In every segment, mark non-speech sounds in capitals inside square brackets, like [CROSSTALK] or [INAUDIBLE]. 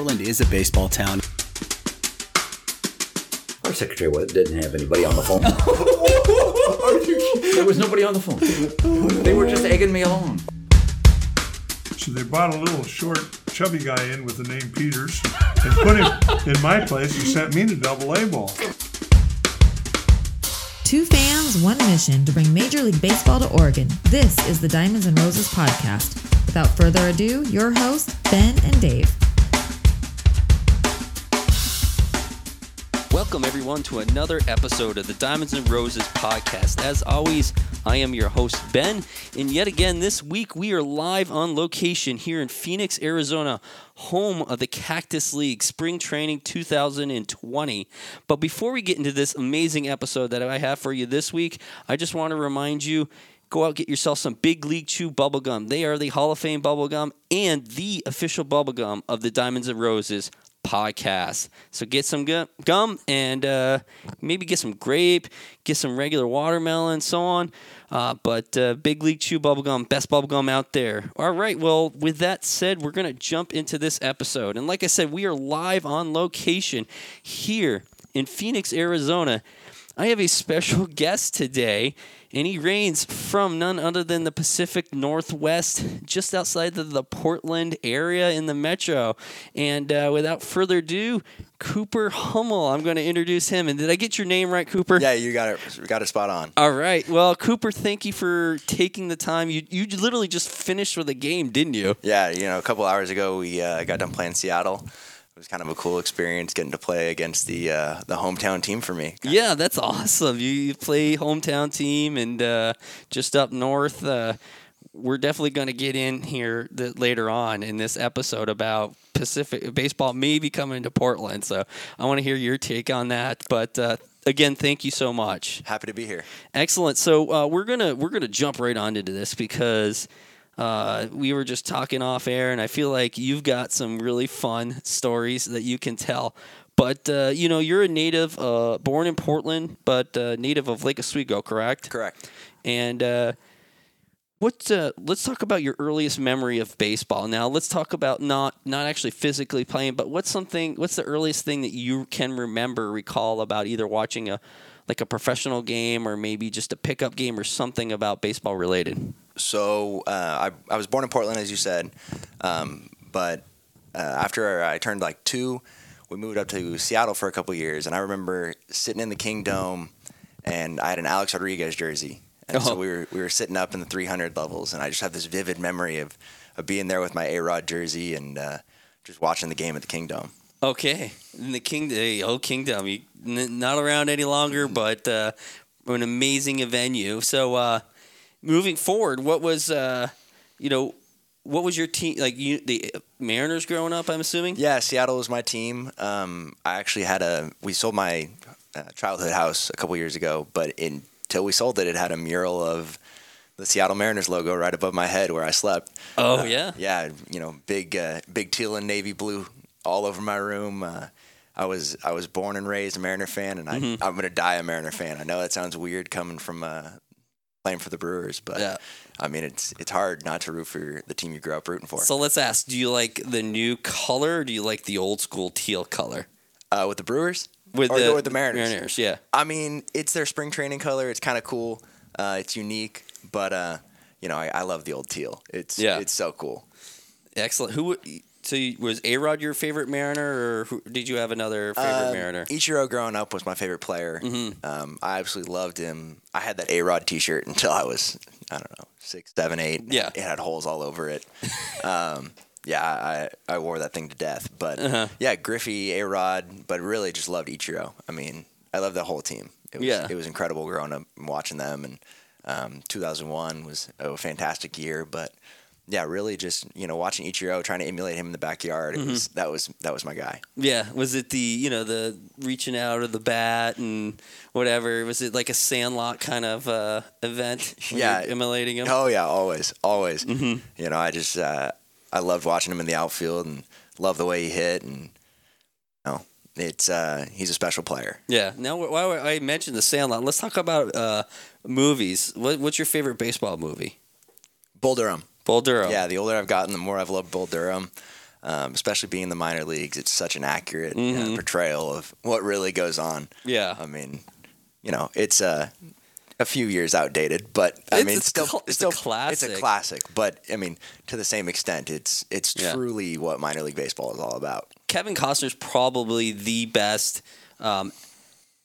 Portland is a baseball town. Our secretary didn't have anybody on the phone. [LAUGHS] There was nobody on the phone. They were just egging me along. So they brought a little short, chubby guy in with the name Peters and put him in my place and sent me to double A ball. Two fans, one mission to bring Major League Baseball to Oregon. This is the Diamonds and Roses podcast. Without further ado, your hosts, Ben and Dave. Welcome, everyone, to another episode of the Diamonds and Roses podcast. As always, I am your host, Ben, and yet again this week we are live on location here in Phoenix, Arizona, home of the Cactus League Spring Training 2020. But before we get into this amazing episode that I have for you this week, I just want to remind you go out get yourself some Big League Chew bubblegum. They are the Hall of Fame bubblegum and the official bubblegum of the Diamonds and Roses podcast. So get some gu- gum and uh, maybe get some grape, get some regular watermelon, so on. Uh, but uh, Big League Chew bubblegum, best bubblegum out there. All right, well, with that said, we're going to jump into this episode. And like I said, we are live on location here in Phoenix, Arizona. I have a special [LAUGHS] guest today, and he reigns from none other than the Pacific Northwest, just outside of the Portland area in the metro. And uh, without further ado, Cooper Hummel. I'm going to introduce him. And did I get your name right, Cooper? Yeah, you got it. You got it spot on. All right. Well, Cooper, thank you for taking the time. You you literally just finished with a game, didn't you? Yeah, you know, a couple hours ago we uh, got done playing Seattle. It was kind of a cool experience getting to play against the uh, the hometown team for me. Yeah, that's awesome. You, you play hometown team and uh, just up north. Uh, we're definitely going to get in here later on in this episode about Pacific baseball maybe coming to Portland. So I want to hear your take on that. But uh, again, thank you so much. Happy to be here. Excellent. So uh, we're gonna we're gonna jump right on into this because uh, we were just talking off air, and I feel like you've got some really fun stories that you can tell. But uh, you know, you're a native, uh, born in Portland, but uh, native of Lake Oswego, correct? Correct. And uh, what? Uh, let's talk about your earliest memory of baseball. Now, let's talk about not not actually physically playing, but what's something? What's the earliest thing that you can remember, recall about either watching a like a professional game or maybe just a pickup game or something about baseball related? So uh, I I was born in Portland, as you said, um, but uh, after I turned like two, we moved up to Seattle for a couple years, and I remember sitting in the Kingdome, and I had an Alex Rodriguez jersey, and so Oh. we were we were sitting up in the 300 levels, and I just have this vivid memory of, of being there with my A Rod jersey and uh, just watching the game at the Kingdome. Okay, in the Kingdome, the old Kingdome, you, n- not around any longer, but uh, an amazing venue. So, uh, moving forward, what was uh, you know, what was your team like? You the Mariners growing up, I'm assuming. Yeah, Seattle was my team. Um, I actually had a. We sold my uh, childhood house a couple years ago, but until we sold it, it had a mural of the Seattle Mariners logo right above my head where I slept. Oh Uh, yeah. Yeah, you know, big, uh, big teal and navy blue all over my room. Uh, I was I was born and raised a Mariner fan, and I, Mm-hmm. I'm gonna die a Mariner fan. I know that sounds weird coming from uh, playing for the Brewers, but Yeah. I mean it's it's hard not to root for the team you grew up rooting for. So let's ask: Do you like the new color, or do you like the old school teal color uh, with the Brewers, with or the with the Mariners. Mariners, yeah. I mean, it's their spring training color. It's kind of cool. Uh, it's unique, but uh, you know, I, I love the old teal. It's Yeah. it's so cool. Excellent. Who? So you- was A Rod your favorite Mariner, or who, did you have another favorite Um, Mariner? Ichiro growing up was my favorite player. Mm-hmm. Um, I absolutely loved him. I had that A Rod T-shirt until I was I don't know six, seven, eight. Yeah. it had holes all over it. um, yeah, I, I wore that thing to death. But Uh-huh. yeah, Griffey, A Rod, but really just loved Ichiro. I mean, I love the whole team. It was, Yeah. it was incredible growing up and watching them. And um, 2001 was a fantastic year. But yeah, really just you know watching Ichiro, trying to emulate him in the backyard. It Mm-hmm. was that was that was my guy. Yeah, was it the you know the reaching out of the bat and whatever? Was it like a Sandlot kind of uh, event? Yeah. emulating him. Oh yeah, always, always. Mm-hmm. You know, I just uh, I loved watching him in the outfield and love the way he hit, and you know, it's uh, he's a special player. Yeah. Now, wh- while I mentioned the Sandlot, let's talk about uh, movies. What, what's your favorite baseball movie? Bull Durham. Bull Durham. Yeah, the older I've gotten, the more I've loved Bull Durham. Um, especially being in the minor leagues, it's such an accurate uh, Mhm. portrayal of what really goes on. Yeah. I mean, you know, it's uh, a few years outdated, but I It's- mean, it's still cl- it's a still classic. It's a classic, but I mean, to the same extent, it's it's Yeah. truly what minor league baseball is all about. Kevin Costner's probably the best um,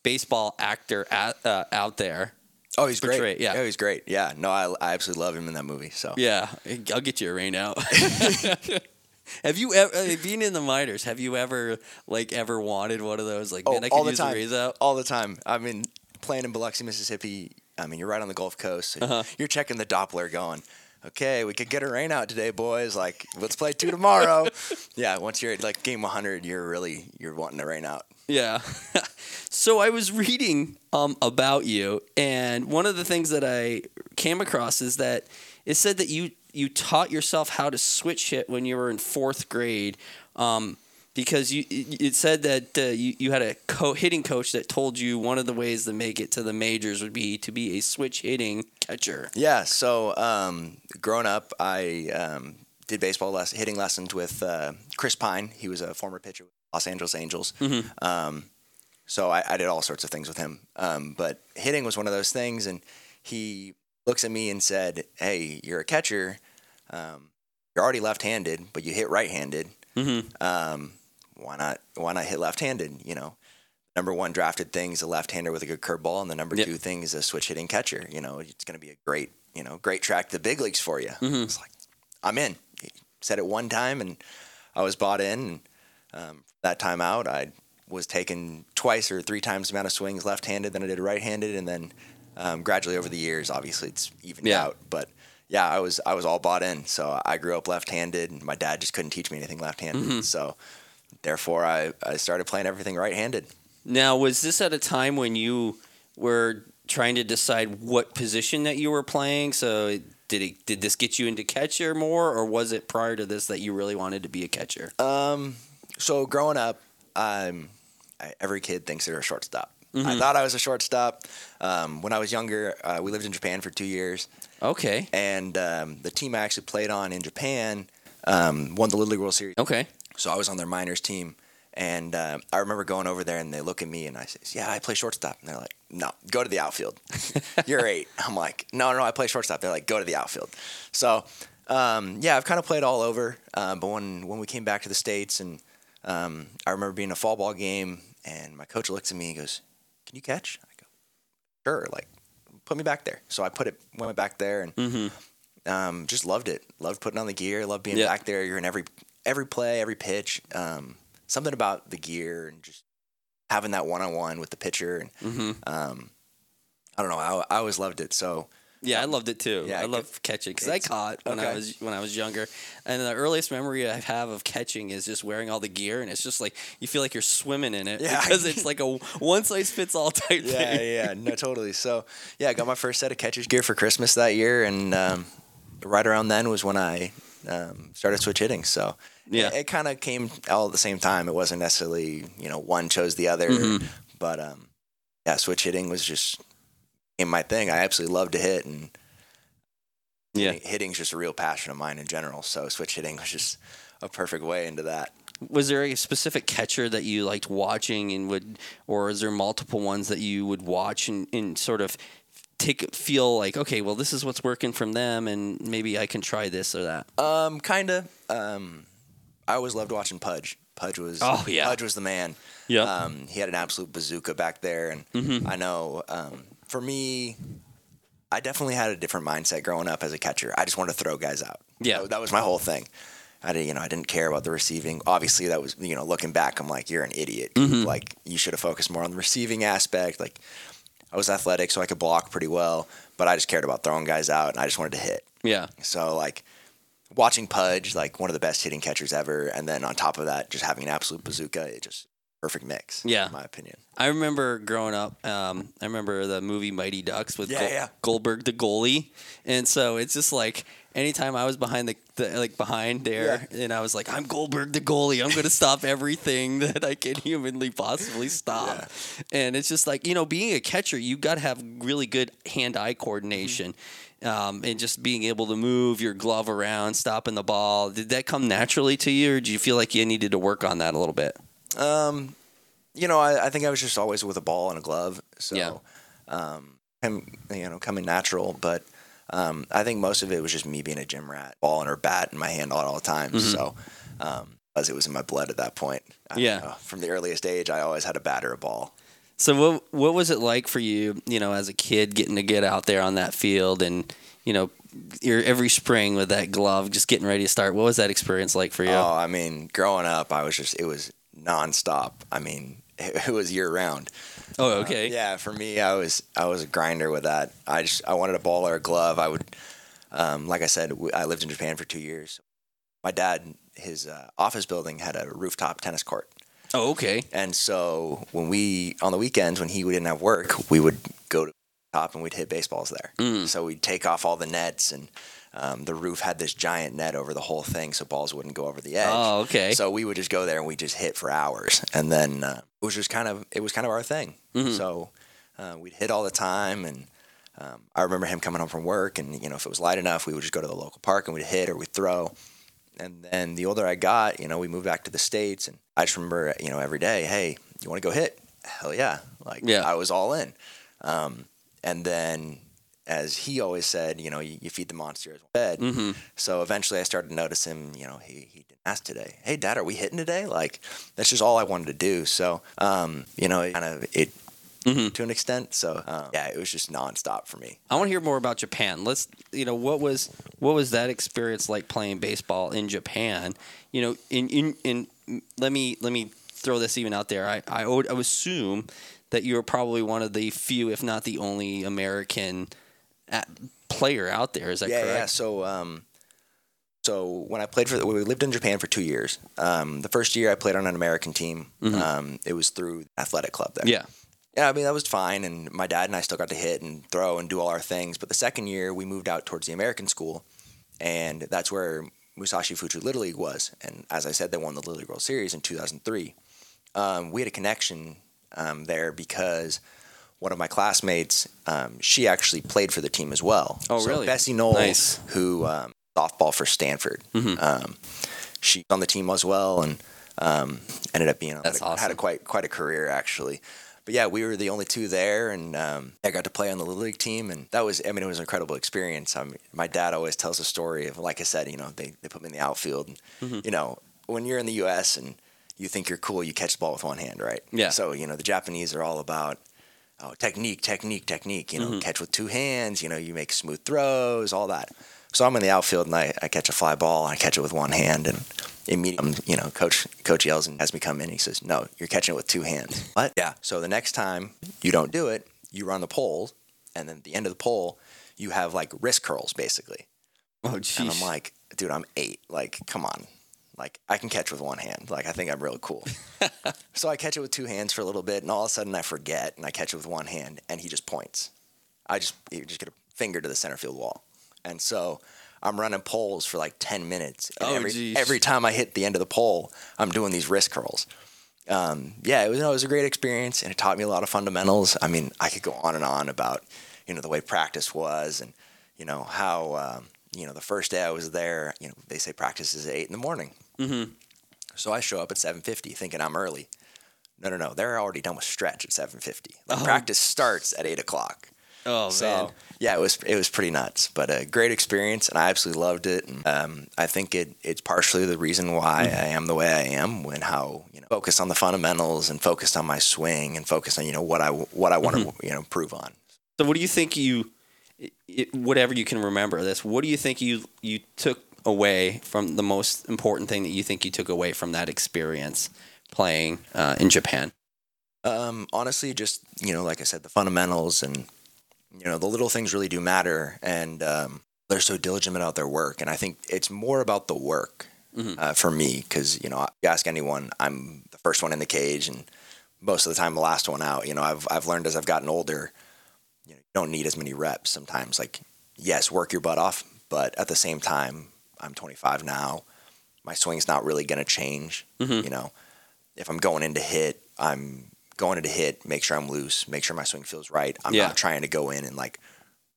baseball actor at, uh, out there. Oh, he's Portray- great. yeah. he's great. Yeah, no, I, I absolutely love him in that movie. So Yeah, I'll get you a rain out. [LAUGHS] [LAUGHS] have you ever uh, being in the minors? Have you ever like ever wanted one of those? Like, Oh, man, I the use time. a raise out. all the time. I mean, playing in Biloxi, Mississippi. I mean, you're right on the Gulf Coast. so Uh-huh. You're checking the Doppler, going, "Okay, we could get a rain out today, boys. Like, let's play two tomorrow." [LAUGHS] yeah, once you're at like game 100, you're really you're wanting to rain out. Yeah. [LAUGHS] so I was reading um, about you, and one of the things that I came across is that it said that you you taught yourself how to switch hit when you were in fourth grade. Um, because you, it said that uh, you, you had a co- hitting coach that told you one of the ways to make it to the majors would be to be a switch hitting catcher. Yeah. So, um, growing up, I um, did baseball hitting lessons with uh, Chris Pine. He was a former pitcher Los Angeles Angels. Um, so I, I did all sorts of things with him. Um, but hitting was one of those things, and he looks at me and said, "Hey, you're a catcher. Um, you're already left-handed, but you hit right-handed. Mm-hmm. Um, why not? Why not hit left-handed? You know." Number one drafted thing is a left-hander with a good curveball, and the number Yep. two thing is a switch hitting catcher. You know, it's going to be a great, you know, great track to the big leagues for you. Mhm. It's like I'm in. He said it one time, and I was bought in. And um, that time out, I was taking twice or three times the amount of swings left-handed than I did right-handed, and then um, gradually over the years, obviously it's evened Yeah. out. But yeah, I was I was all bought in. So I grew up left-handed, and my dad just couldn't teach me anything left-handed. Mm-hmm. So therefore, I, I started playing everything right-handed. Now, was this at a time when you were trying to decide what position that you were playing? So, did it did this get you into catcher more, or was it prior to this that you really wanted to be a catcher? Um, so growing up, um, I, every kid thinks they're a shortstop. I Mhm. thought I was a shortstop. Um, when I was younger, uh, we lived in Japan for two years, Okay, and um, the team I actually played on in Japan um, won the Little League World Series. okay, So I was on their minors team, and uh, I remember going over there, and they look at me, and I say, "Yeah, I play shortstop." And they're like, "No, go to the outfield. [LAUGHS] You're eight. I'm like, "No, no, I play shortstop." They're like, "Go to the outfield." So um, yeah, I've kind of played all over. Uh, but when when we came back to the states, and um, I remember being a fall ball game, and my coach looks at me and goes, "Can you catch?" I go, "Sure." Like, put me back there. So I put it went back there, and mm-hmm. um, just loved it. Loved putting on the gear. Loved being Yeah. back there. You're in every every play, every pitch. Um, something about the gear and just having that one on one with the pitcher. And Mm-hmm. um, I don't know. I, I always loved it. So Yeah, I loved it too. Yeah, I love catching because I caught when I was when I was younger, and the earliest memory I have of catching is just wearing all the gear, and it's just like you feel like you're swimming in it Yeah. [LAUGHS] because it's like a one size fits all type yeah, thing. yeah, yeah, no, [LAUGHS] totally. So yeah, I got my first set of catcher's gear for Christmas that year, and um, right around then was when I um, started switch hitting. So Yeah. it, it kind of came all at the same time. It wasn't necessarily you know one chose the other, Mhm. but um, yeah, switch hitting was just in my thing. I absolutely love to hit, and Yeah. hitting, hitting's just a real passion of mine in general. So switch hitting was just a perfect way into that. Was there a specific catcher that you liked watching and would, or is there multiple ones that you would watch and, and sort of take feel like, okay, well, this is what's working from them, and maybe I can try this or that. Um, kind of. Um, I always loved watching Pudge. Pudge was Oh, yeah. Pudge was the man. Yeah. Um, he had an absolute bazooka back there, and Mhm. I know um, for me, I definitely had a different mindset growing up as a catcher. I just wanted to throw guys out. Yeah. that, that was my whole thing. I didn't, you know, I didn't care about the receiving. Obviously, that was, you know, looking back, I'm like, you're an idiot. Mhm. Like, you should have focused more on the receiving aspect. Like, I was athletic, so I could block pretty well, but I just cared about throwing guys out, and I just wanted to hit. Yeah. So like watching Pudge, like one of the best hitting catchers ever, and then on top of that, just having an absolute bazooka, it just perfect mix. Yeah. in my opinion. I remember growing up. Um, I remember the movie Mighty Ducks with Yeah, Gol- yeah. Goldberg the goalie, and so it's just like anytime I was behind the, the like behind there, and I was like, I'm Goldberg the goalie. I'm gonna stop everything [LAUGHS] that I can humanly possibly stop. And it's just like you know, being a catcher, you got to have really good hand-eye coordination. Um, and just being able to move your glove around, stopping the ball. Did that come naturally to you, or do you feel like you needed to work on that a little bit? Um, you know, I, I think I was just always with a ball and a glove. So, Yeah. um, him, you know, coming natural. But um, I think most of it was just me being a gym rat, ball and or bat in my hand all, all the time. Mm-hmm. So, um, as it was in my blood at that point. I Yeah. know. From the earliest age, I always had a bat or a ball. So what what was it like for you, you know, as a kid getting to get out there on that field and, you know, your every spring with that glove just getting ready to start. What was that experience like for you? Oh, I mean, growing up, I was just, it was nonstop. I mean, it, [LAUGHS] it was year round. oh, okay. Yeah, for me, I was I was a grinder with that. I just I wanted a ball or a glove. I would, um, like I said, I lived in Japan for two years. My dad, his uh, office building had a rooftop tennis court, Oh, okay. and so when we on the weekends when he didn't have work, we would go to the top and we'd hit baseballs there. Mm. So we'd take off all the nets and. Um, the roof had this giant net over the whole thing, so balls wouldn't go over the edge. Oh, okay. So we would just go there and we just hit for hours, [LAUGHS] and then uh, it was just kind of it was kind of our thing. Mhm. So uh, we'd hit all the time, and um, I remember him coming home from work, and you know if it was light enough, we would just go to the local park and we'd hit or we'd throw. And then the older I got, you know, we moved back to the states, and I just remember, you know, every day, hey, you want to go hit? Hell yeah! Like Yeah. I was all in. Um, and then, as he always said, you know, you, you feed the monster as fed. hmm So eventually I started to notice him, you know, he, he didn't ask today. Hey, dad, are we hitting today? Like, that's just all I wanted to do. So, um, you know, it kind of, it, Mhm. to an extent. So, um, yeah, it was just nonstop for me. I want to hear more about Japan. Let's, you know, what was what was that experience like playing baseball in Japan? You know, in in, in let me let me throw this even out there. I I would I would assume that you were probably one of the few, if not the only, American player out there. Is that yeah, correct? yeah. So, um, so when I played for, we lived in Japan for two years. Um, the first year I played on an American team. Mhm. Um, it was through athletic club there. Yeah. Yeah, I mean that was fine, and my dad and I still got to hit and throw and do all our things. But the second year, we moved out towards the American school, and that's where Musashi Fuchu Little League was. And as I said, they won the Little League World Series in 2003. Um, we had a connection um, there because one of my classmates, um, she actually played for the team as well. Oh, So really? Bessie Knoll, Nice. who um, softball for Stanford. Mhm. Um, she's on the team as well, and um, ended up being That's had, a, had a quite quite a career actually. But yeah, we were the only two there, and um, I got to play on the little league team, and that was I mean it was an incredible experience. I mean, my dad always tells a story of like I said, you know, they they put me in the outfield, and Mm-hmm. you know when you're in the U.S. and you think you're cool, you catch the ball with one hand, right? Yeah. So you know the Japanese are all about oh, technique, technique, technique. You know, Mm-hmm. catch with two hands. You know, you make smooth throws, all that. So I'm in the outfield and I, I catch a fly ball and I catch it with one hand and immediately, um, you know, coach coach yells and has me come in. He says, "No, you're catching it with two hands." what? Yeah. So the next time you don't do it, you run the pole, and then at the end of the pole, you have like wrist curls basically. Oh, And. I'm like, dude, I'm eight. Like, come on. Like, I can catch with one hand. Like, I think I'm really cool. [LAUGHS] so I catch it with two hands for a little bit, and all of a sudden I forget, and I catch it with one hand, and he just points. I just, you just get a finger to the center field wall. And so I'm running poles for like 10 minutes. And Oh, every, geez. every time I hit the end of the pole, I'm doing these wrist curls. Um, yeah, it was, no, it was a great experience, and it taught me a lot of fundamentals. I mean, I could go on and on about, you know, the way practice was, and you know how, um, you know, the first day I was there, you know, they say practice is at eight in the morning. Mhm. So I show up at seven fifty, thinking I'm early. No, no, no, they're already done with stretch at seven fifty. Like Oh. practice starts at eight o'clock. Oh So man. yeah, it was it was pretty nuts, but a great experience, and I absolutely loved it. And um, I think it it's partially the reason why I am the way I am. When how you know focused on the fundamentals and focused on my swing and focused on you know what I what I want to you know improve on. So, what do you think you, it, whatever you can remember of this, what do you think you you took away from the most important thing that you think you took away from that experience playing uh, in Japan? Um, honestly, just you know, like I said, the fundamentals and you know the little things really do matter, and um, they're so diligent about their work. And I think it's more about the work uh, for me because you know if you ask anyone, I'm the first one in the cage and most of the time the last one out. You know, I've I've learned as I've gotten older, you know, you don't need as many reps sometimes. Like yes, work your butt off, but at the same time, I'm 25 now. My swing's not really going to change. You know, if I'm going into hit, I'm going into hit, make sure I'm loose, make sure my swing feels right. I'm Yeah. not trying to go in and like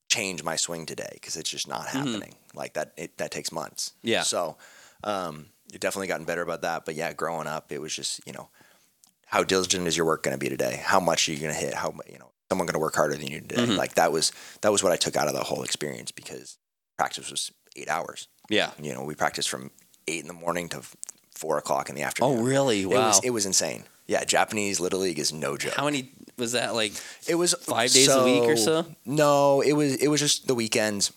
change my swing today because it's just not happening. Like that, it, that takes months. Yeah. So, um, you've definitely gotten better about that. But yeah, growing up, it was just you know, how diligent is your work going to be today? How much are you going to hit? How you know, someone going to work harder than you today? Mhm. Like that was that was what I took out of the whole experience because practice was eight hours. Yeah. You know, we practiced from eight in the morning to four o'clock in the afternoon. Oh, really? It Wow. was it was insane. Yeah, Japanese Little League is no joke. How many was that? Like It was Five days a week or so? No, it was it was just the weekends.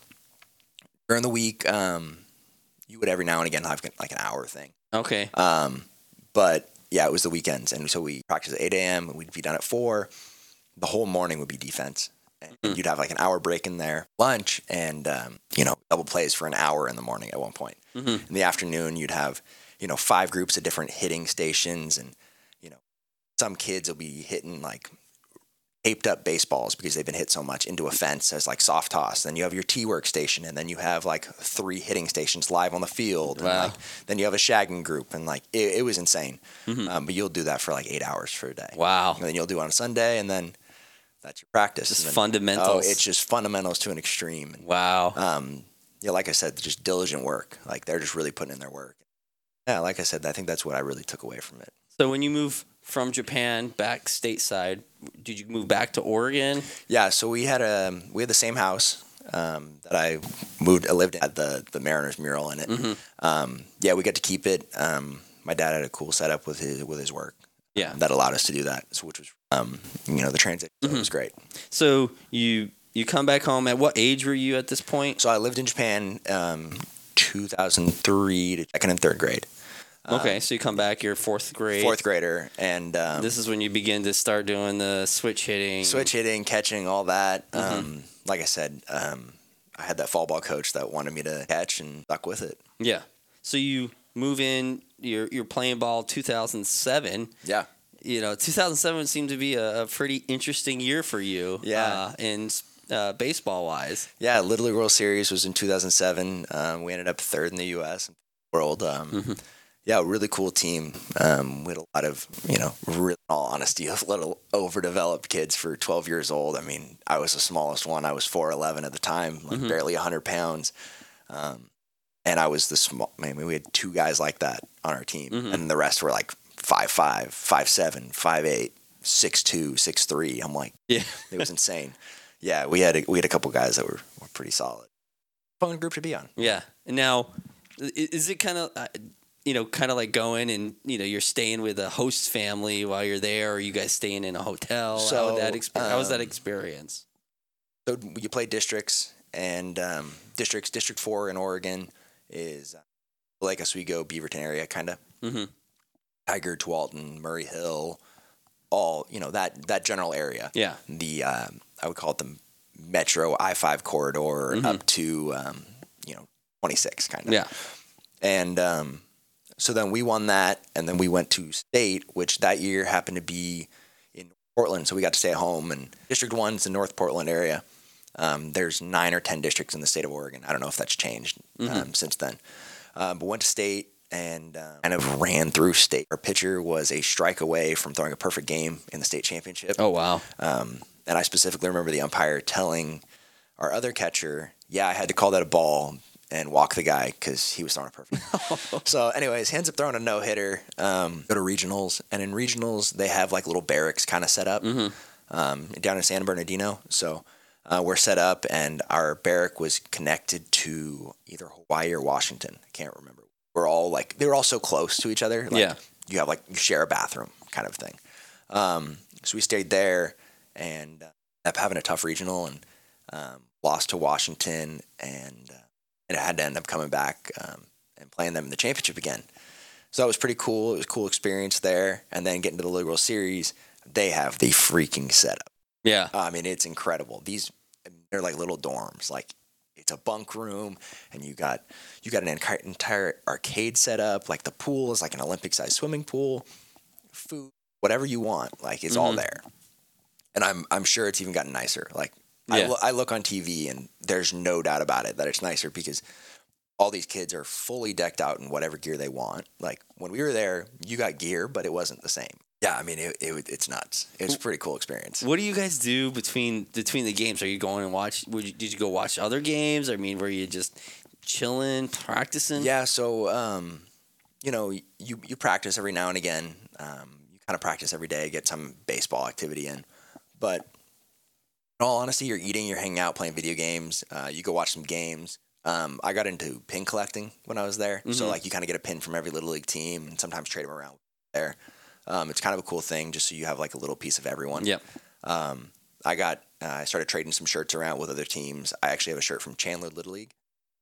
During the week, um, you would every now and again have like an hour thing. okay. Um, but yeah, it was the weekends, and so we practiced at eight a.m. and We'd be done at four. The whole morning would be defense, and Hmm. you'd have like an hour break in there, lunch, and um, you know double plays for an hour in the morning at one point. Mhm. In the afternoon, you'd have you know five groups of different hitting stations, and you know some kids will be hitting like taped up baseballs because they've been hit so much into a fence as like soft toss. Then you have your T work station, and then you have like three hitting stations live on the field. And Wow. like then you have a shagging group, and like it, it was insane. Mhm. Um, but you'll do that for like eight hours for a day. Wow. And then you'll do it on a Sunday, and then that's your practice. Just And fundamentals. Oh, it's just fundamentals to an extreme. Wow. um, yeah, like I said, just diligent work. Like they're just really putting in their work. Yeah, like I said, I think that's what I really took away from it. So when you move from Japan back stateside, did you move back to Oregon? Yeah, so we had a we had the same house um, that I moved. I lived at the the Mariners mural in it. Mhm. Um, yeah, we got to keep it. Um, my dad had a cool setup with his with his work. Yeah. that allowed us to do that. So which was um, you know the transition it was great. So you you come back home. At what age were you at this point? So I lived in Japan um, 2003 to second and third grade. Okay, so you come back. You're fourth grade. Fourth grader, and um, This is when you begin to start doing the switch hitting. switch hitting, catching, all that. Mm-hmm. Um, like I said, um, I had that fall ball coach that wanted me to catch and stuck with it. Yeah. So you move in. You're you're playing ball 2007. Yeah. You know, 2007 seemed to be a, a pretty interesting year for you. Yeah. Uh, in uh, baseball wise. Yeah, Little League World Series was in 2007. Um, we ended up third in the U.S. and world. Um, Mm-hmm. Yeah, really cool team. Um, we had a lot of, you know, really, in all honesty, [LAUGHS] a little overdeveloped kids for 12 years old. I mean, I was the smallest one. I was 4'11 at the time, like Mhm. barely 100 pounds. Um, and I was the small, I mean, we had two guys like that on our team. Mhm. And the rest were like 5'5, 5'7, 5'8, 6'2, 6'3. I'm like, Yeah. it was insane. Yeah, we had a, we had a couple guys that were, were pretty solid. Fun group to be on. Yeah. Now, is it kind of, uh, you know, kind of like going and you know you're staying with a host family while you're there, or you guys staying in a hotel? how So, would that exp- how was that um, experience? So you play districts, and um, districts. District four in Oregon is Lake Oswego, Beaverton area, kind of. Mhm. Tigard, Tualatin, Murrayhill, all you know that that general area. Yeah. The um, I would call it the Metro I five corridor Mhm. up to um, you know twenty six kind of. Yeah. And um, so then we won that, and then we went to state, which that year happened to be in Portland. So we got to stay at home. And District One's the North Portland area. Um, there's nine or ten districts in the state of Oregon. I don't know if that's changed um, since then. Um, but went to state and uh, kind of ran through state. Our pitcher was a strike away from throwing a perfect game in the state championship. Oh wow. Um, and I specifically remember the umpire telling our other catcher, "Yeah, I had to call that a ball and walk the guy because he was throwing a perfect." [LAUGHS] so, anyways, he ends up throwing a no hitter. Um, go to regionals, and in regionals they have like little barracks kind of set up um, down in San Bernardino. So. Uh, we're set up, and our barrack was connected to either Hawaii or Washington. I can't remember. We're all like they were all so close to each other. Like, Yeah. you have like you share a bathroom kind of thing. Um, so we stayed there and uh, ended up having a tough regional and um, lost to Washington and uh, and had to end up coming back um, and playing them in the championship again. So that was pretty cool. It was a cool experience there. And then getting to the League World Series, they have the freaking setup. Yeah. I mean, it's incredible. These they're like little dorms. Like a bunk room, and you got you got an entire, entire arcade set up. Like the pool is like an Olympic sized swimming pool. Food, whatever you want, like it's all mm-hmm. there. And I'm I'm sure it's even gotten nicer. Like I, lo- I look on TV, and there's no doubt about it that it's nicer because all these kids are fully decked out in whatever gear they want. Like when we were there, you got gear, but it wasn't the same. Yeah, I mean, it, it it's nuts. It was a pretty cool experience. What do you guys do between between the games? Are you going and watch? Would you, did you go watch other games? I mean, were you just chilling, practicing? Yeah, so um, you know, you you practice every now and again. Um, you kind of practice every day, get some baseball activity in. But in all honesty, you're eating, you're hanging out, playing video games. Uh, you go watch some games. Um, I got into pin collecting when I was there. So Mhm. like you kind of get a pin from every little league team, and sometimes trade them around there. Um, it's kind of a cool thing, just so you have like a little piece of everyone. Yep. Um, I got uh, I started trading some shirts around with other teams. I actually have a shirt from Chandler Little League,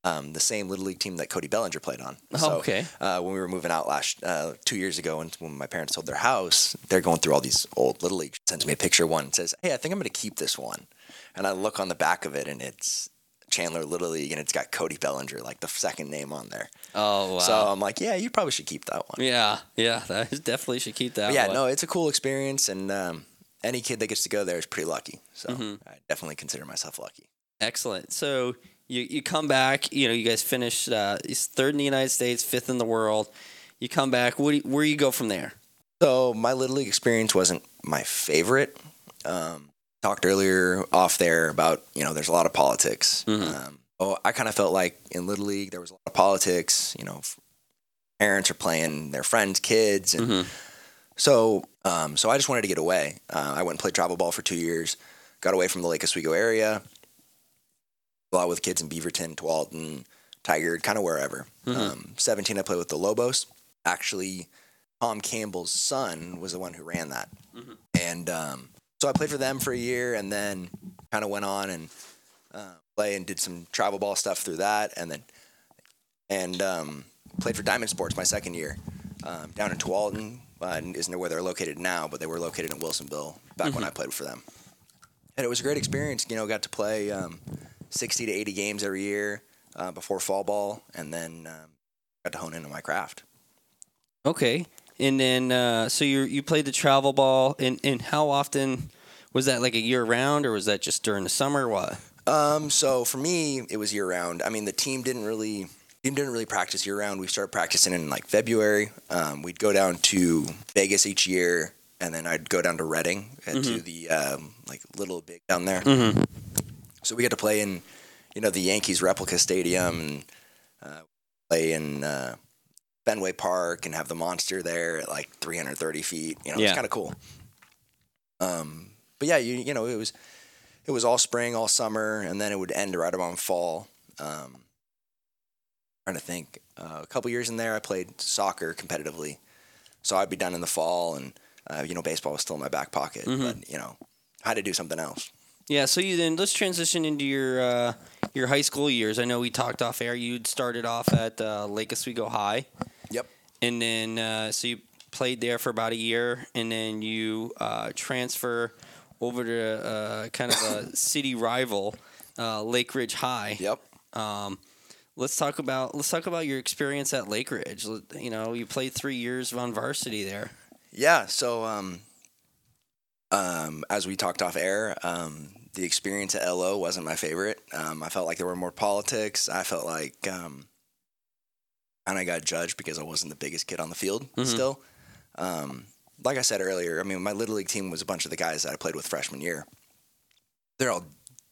um, the same Little League team that Cody Bellinger played on. Oh, okay. Uh, when we were moving out last uh, two years ago, and when my parents sold their house, they're going through all these old Little League. Sends me a picture of one and says, "Hey, I think I'm going to keep this one." And I look on the back of it, and it's Chandler Little League, and it's got Cody Bellinger, like the second name on there. Oh wow. So I'm like, "Yeah, you probably should keep that one." yeah, yeah. That is definitely should keep that. But yeah, one. no, it's a cool experience, and um, any kid that gets to go there is pretty lucky. So Mhm. I definitely consider myself lucky. Excellent. So you you come back. You know, you guys finished uh, third in the United States, fifth in the world. You come back. What do you, where you go from there? So my little league experience wasn't my favorite. Um, talked earlier off there about you know there's a lot of politics. Mhm. Um, oh, I kind of felt like in little league there was a lot of politics. You know, parents are playing their friends' kids, and Mhm. so um, so I just wanted to get away. Uh, I went and played travel ball for two years. Got away from the Lake Oswego area. A lot with kids in Beaverton, Tualatin, Tigard, kind of wherever. Mhm. Um, 17, I played with the Lobos. Actually, Tom Campbell's son was the one who ran that. And um, so I played for them for a year and then kind of went on and uh, play and did some travel ball stuff through that. And then and um, played for Diamond Sports my second year um, down in Tualatin. Uh, isn't where they're located now, but they were located in Wilsonville back when I played for them. And it was a great experience. You know, got to play um, 60 to 80 games every year uh, before fall ball, and then um, got to hone in on my craft. Okay. And then uh, so you you played the travel ball, and and how often was that? Like a year round, or was that just during the summer? What? Um, so for me, it was year round. I mean, the team didn't really team didn't really practice year round. We started practicing in like February. Um, we'd go down to Vegas each year, and then I'd go down to Redding uh, to the um, like little big down there. Mm-hmm. So we got to play in, you know, the Yankees replica stadium and uh, play in uh, Fenway Park and have the monster there at like 330 feet. You know, Yeah. it's kind of cool. Um, but yeah, you you know, it was it was all spring, all summer, and then it would end right around fall. Um, trying to think, uh, a couple years in there, I played soccer competitively, so I'd be done in the fall, and uh, you know, baseball was still in my back pocket, Mhm. but you know, I had to do something else. Yeah. So you then let's transition into your uh, your high school years. I know we talked off air. You'd started off at uh, Lake Oswego High. And then uh, so you played there for about a year, and then you uh, transfer over to uh, kind of a [COUGHS] city rival, uh, Lake Ridge High. Yep. Um, let's talk about let's talk about your experience at Lake Ridge. You know, you played three years on varsity there. Yeah. So, um, um, as we talked off air, um, the experience at LO wasn't my favorite. Um, I felt like there were more politics. I felt like, um, and I got judged because I wasn't the biggest kid on the field Mhm. still. Um, like I said earlier, I mean, my little league team was a bunch of the guys that I played with freshman year. They're all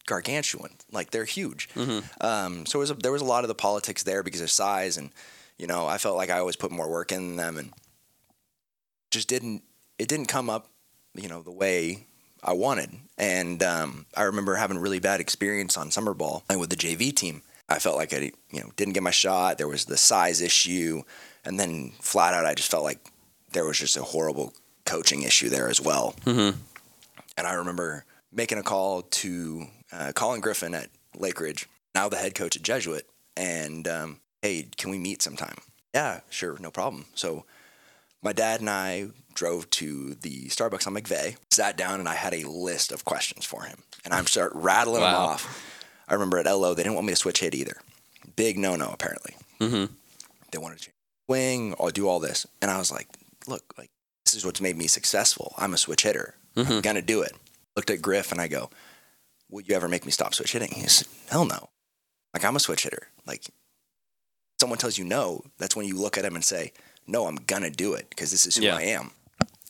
gargantuan, like they're huge. Mhm. Um, so it was a, there was a lot of the politics there because of size, and you know, I felt like I always put more work in them, and just didn't it didn't come up, you know, the way I wanted. And um, I remember having a really bad experience on summer ball and with the JV team. I felt like I, you know, didn't get my shot. There was the size issue, and then flat out, I just felt like there was just a horrible coaching issue there as well. Mm-hmm. And I remember making a call to uh, Colin Griffin at Lake Ridge, now the head coach at Jesuit, and um, hey, can we meet sometime? Yeah, sure, no problem. So my dad and I drove to the Starbucks on McVey, sat down, and I had a list of questions for him. And I'm start rattling them off. I remember at LO they didn't want me to switch hit either. Big no no apparently. Mm-hmm. They wanted to change wing or do all this, and I was like, look, like this is what's made me successful. I'm a switch hitter. I'm gonna do it. Looked at Griff and I go, would you ever make me stop switch hitting? He said, hell no. Like I'm a switch hitter. Like someone tells you no, that's when you look at him and say, no, I'm gonna do it because this is who Yeah. I am.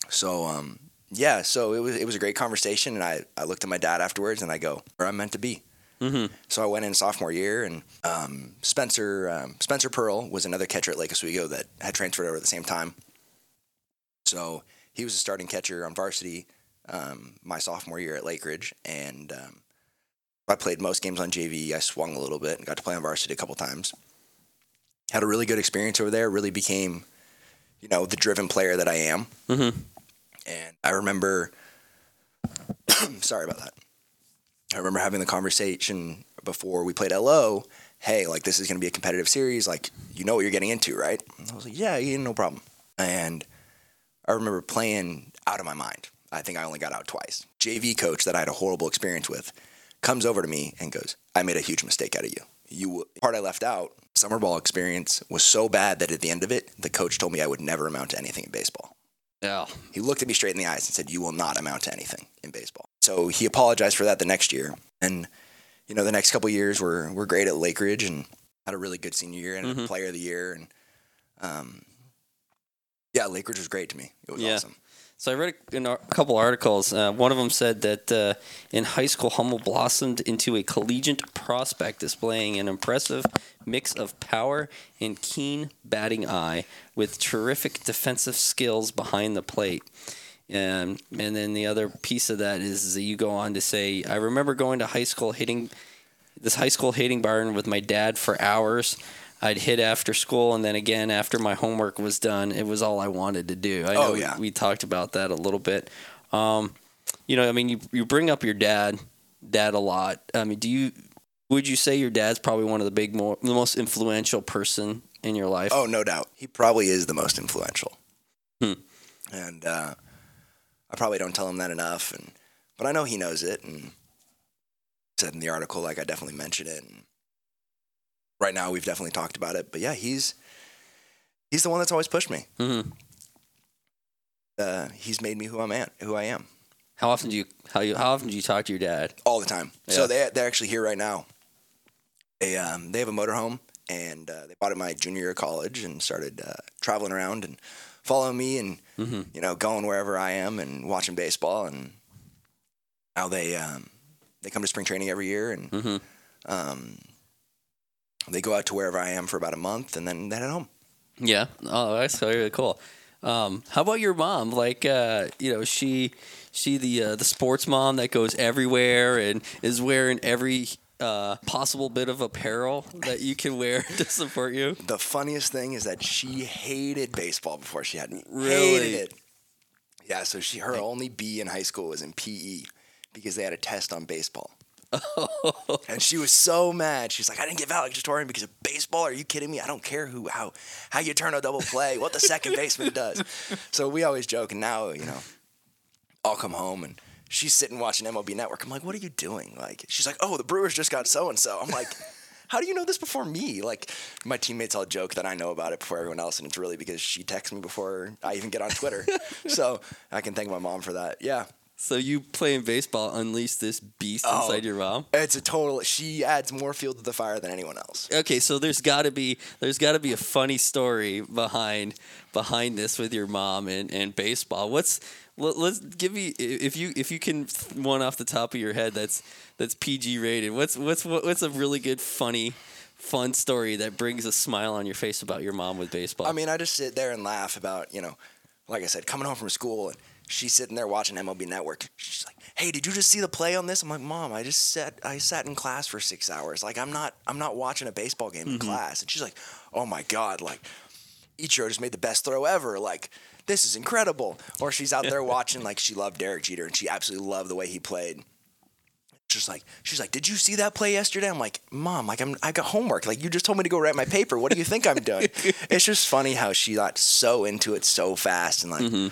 So um, yeah, so it was it was a great conversation, and I I looked at my dad afterwards and I go, where I'm meant to be. Mm-hmm. So I went in sophomore year, and um, Spencer um, Spencer Pearl was another catcher at Lake Oswego that had transferred over at the same time. So he was a starting catcher on varsity um, my sophomore year at Lake Ridge, and um, I played most games on JV. I swung a little bit and got to play on varsity a couple times. Had a really good experience over there. Really became, you know, the driven player that I am. Mm-hmm. And I remember, [COUGHS] sorry about that. I remember having the conversation before we played LO. Hey, like this is going to be a competitive series. Like you know what you're getting into, right? And I was like, yeah, yeah, no problem. And I remember playing out of my mind. I think I only got out twice. JV coach that I had a horrible experience with comes over to me and goes, "I made a huge mistake out of you. You part I left out. Summer ball experience was so bad that at the end of it, the coach told me I would never amount to anything in baseball." Yeah. He looked at me straight in the eyes and said, "You will not amount to anything in baseball." So he apologized for that the next year, and you know the next couple years were were great at Lake Ridge and had a really good senior year and a Mhm. player of the year, and um, yeah, Lake Ridge was great to me. It was Yeah. awesome. So I read a, a couple articles. Uh, one of them said that uh, in high school, Hummel blossomed into a collegiate prospect, displaying an impressive mix of power and keen batting eye, with terrific defensive skills behind the plate. Um, and then the other piece of that is that you go on to say, I remember going to high school hitting this high school hitting barn with my dad for hours. I'd hit after school and then again after my homework was done. It was all I wanted to do. I know Oh, yeah. we, we talked about that a little bit. Um, you know, I mean, you you bring up your dad, dad a lot. I mean, do you would you say your dad's probably one of the big, more the most influential person in your life? Oh, no doubt. He probably is the most influential. Hmm. And uh, I probably don't tell him that enough, and but I know he knows it. And said in the article, like I definitely mentioned it. And right now, we've definitely talked about it. But yeah, he's he's the one that's always pushed me. hmm Uh, he's made me who I'm at, who I am, How often do you how you how often do you talk to your dad? all the time. Yeah. So they they're actually here right now. They um they have a motorhome, and uh, they bought it my junior year of college, and started uh, traveling around and following me and Mm-hmm. you know, going wherever I am and watching baseball. And how they um, they come to spring training every year, and Mm-hmm. um, they go out to wherever I am for about a month, and then they head home. Yeah. Oh, that's really cool. Um, how about your mom? Like, uh, you know, she she the uh, the sports mom that goes everywhere and is wearing every uh, possible bit of apparel that you can wear [LAUGHS] to support you. The funniest thing is that she hated baseball before she had me. Really? Hated it. Yeah. So she her only B in high school was in PE because they had a test on baseball. Oh. [LAUGHS] and she was so mad. She's like, I didn't get valedictorian because of baseball. Are you kidding me? I don't care who how how you turn a double play, what the second baseman does. [LAUGHS] So we always joke, and now you know, I'll come home and she's sitting watching MLB Network. I'm like, what are you doing? Like, she's like, oh, the Brewers just got so and so. I'm like. [LAUGHS] How do you know this before me? Like, my teammates all joke that I know about it before everyone else, and it's really because she texts me before I even get on Twitter. [LAUGHS] so I can thank my mom for that. Yeah, So you playing baseball unleashed this beast Oh. inside your mom. It's a total. She adds more fuel to the fire than anyone else. Okay, so there's got to be there's got to be a funny story behind behind this with your mom and, and baseball. What's let, let's give me if you if you can one off the top of your head that's that's PG rated. What's what's what's a really good funny fun story that brings a smile on your face about your mom with baseball? I mean, I just sit there and laugh about you know, like I said, coming home from school and she's sitting there watching MLB Network. She's like, "Hey, did you just see the play on this?" I'm like, "Mom, I just sat I sat in class for six hours. Like, I'm not I'm not watching a baseball game in mm-hmm. class." And she's like, "Oh my god, like." Ichiro just made the best throw ever. Like, this is incredible. Or she's out there [LAUGHS] watching, like, she loved Derek Jeter and she absolutely loved the way he played. Just like, she's like, did you see that play yesterday? I'm like, mom, like, I'm, I got homework. Like, you just told me to go write my paper. What do you think I'm doing? [LAUGHS] it's just funny how she got so into it so fast and, like, mm-hmm.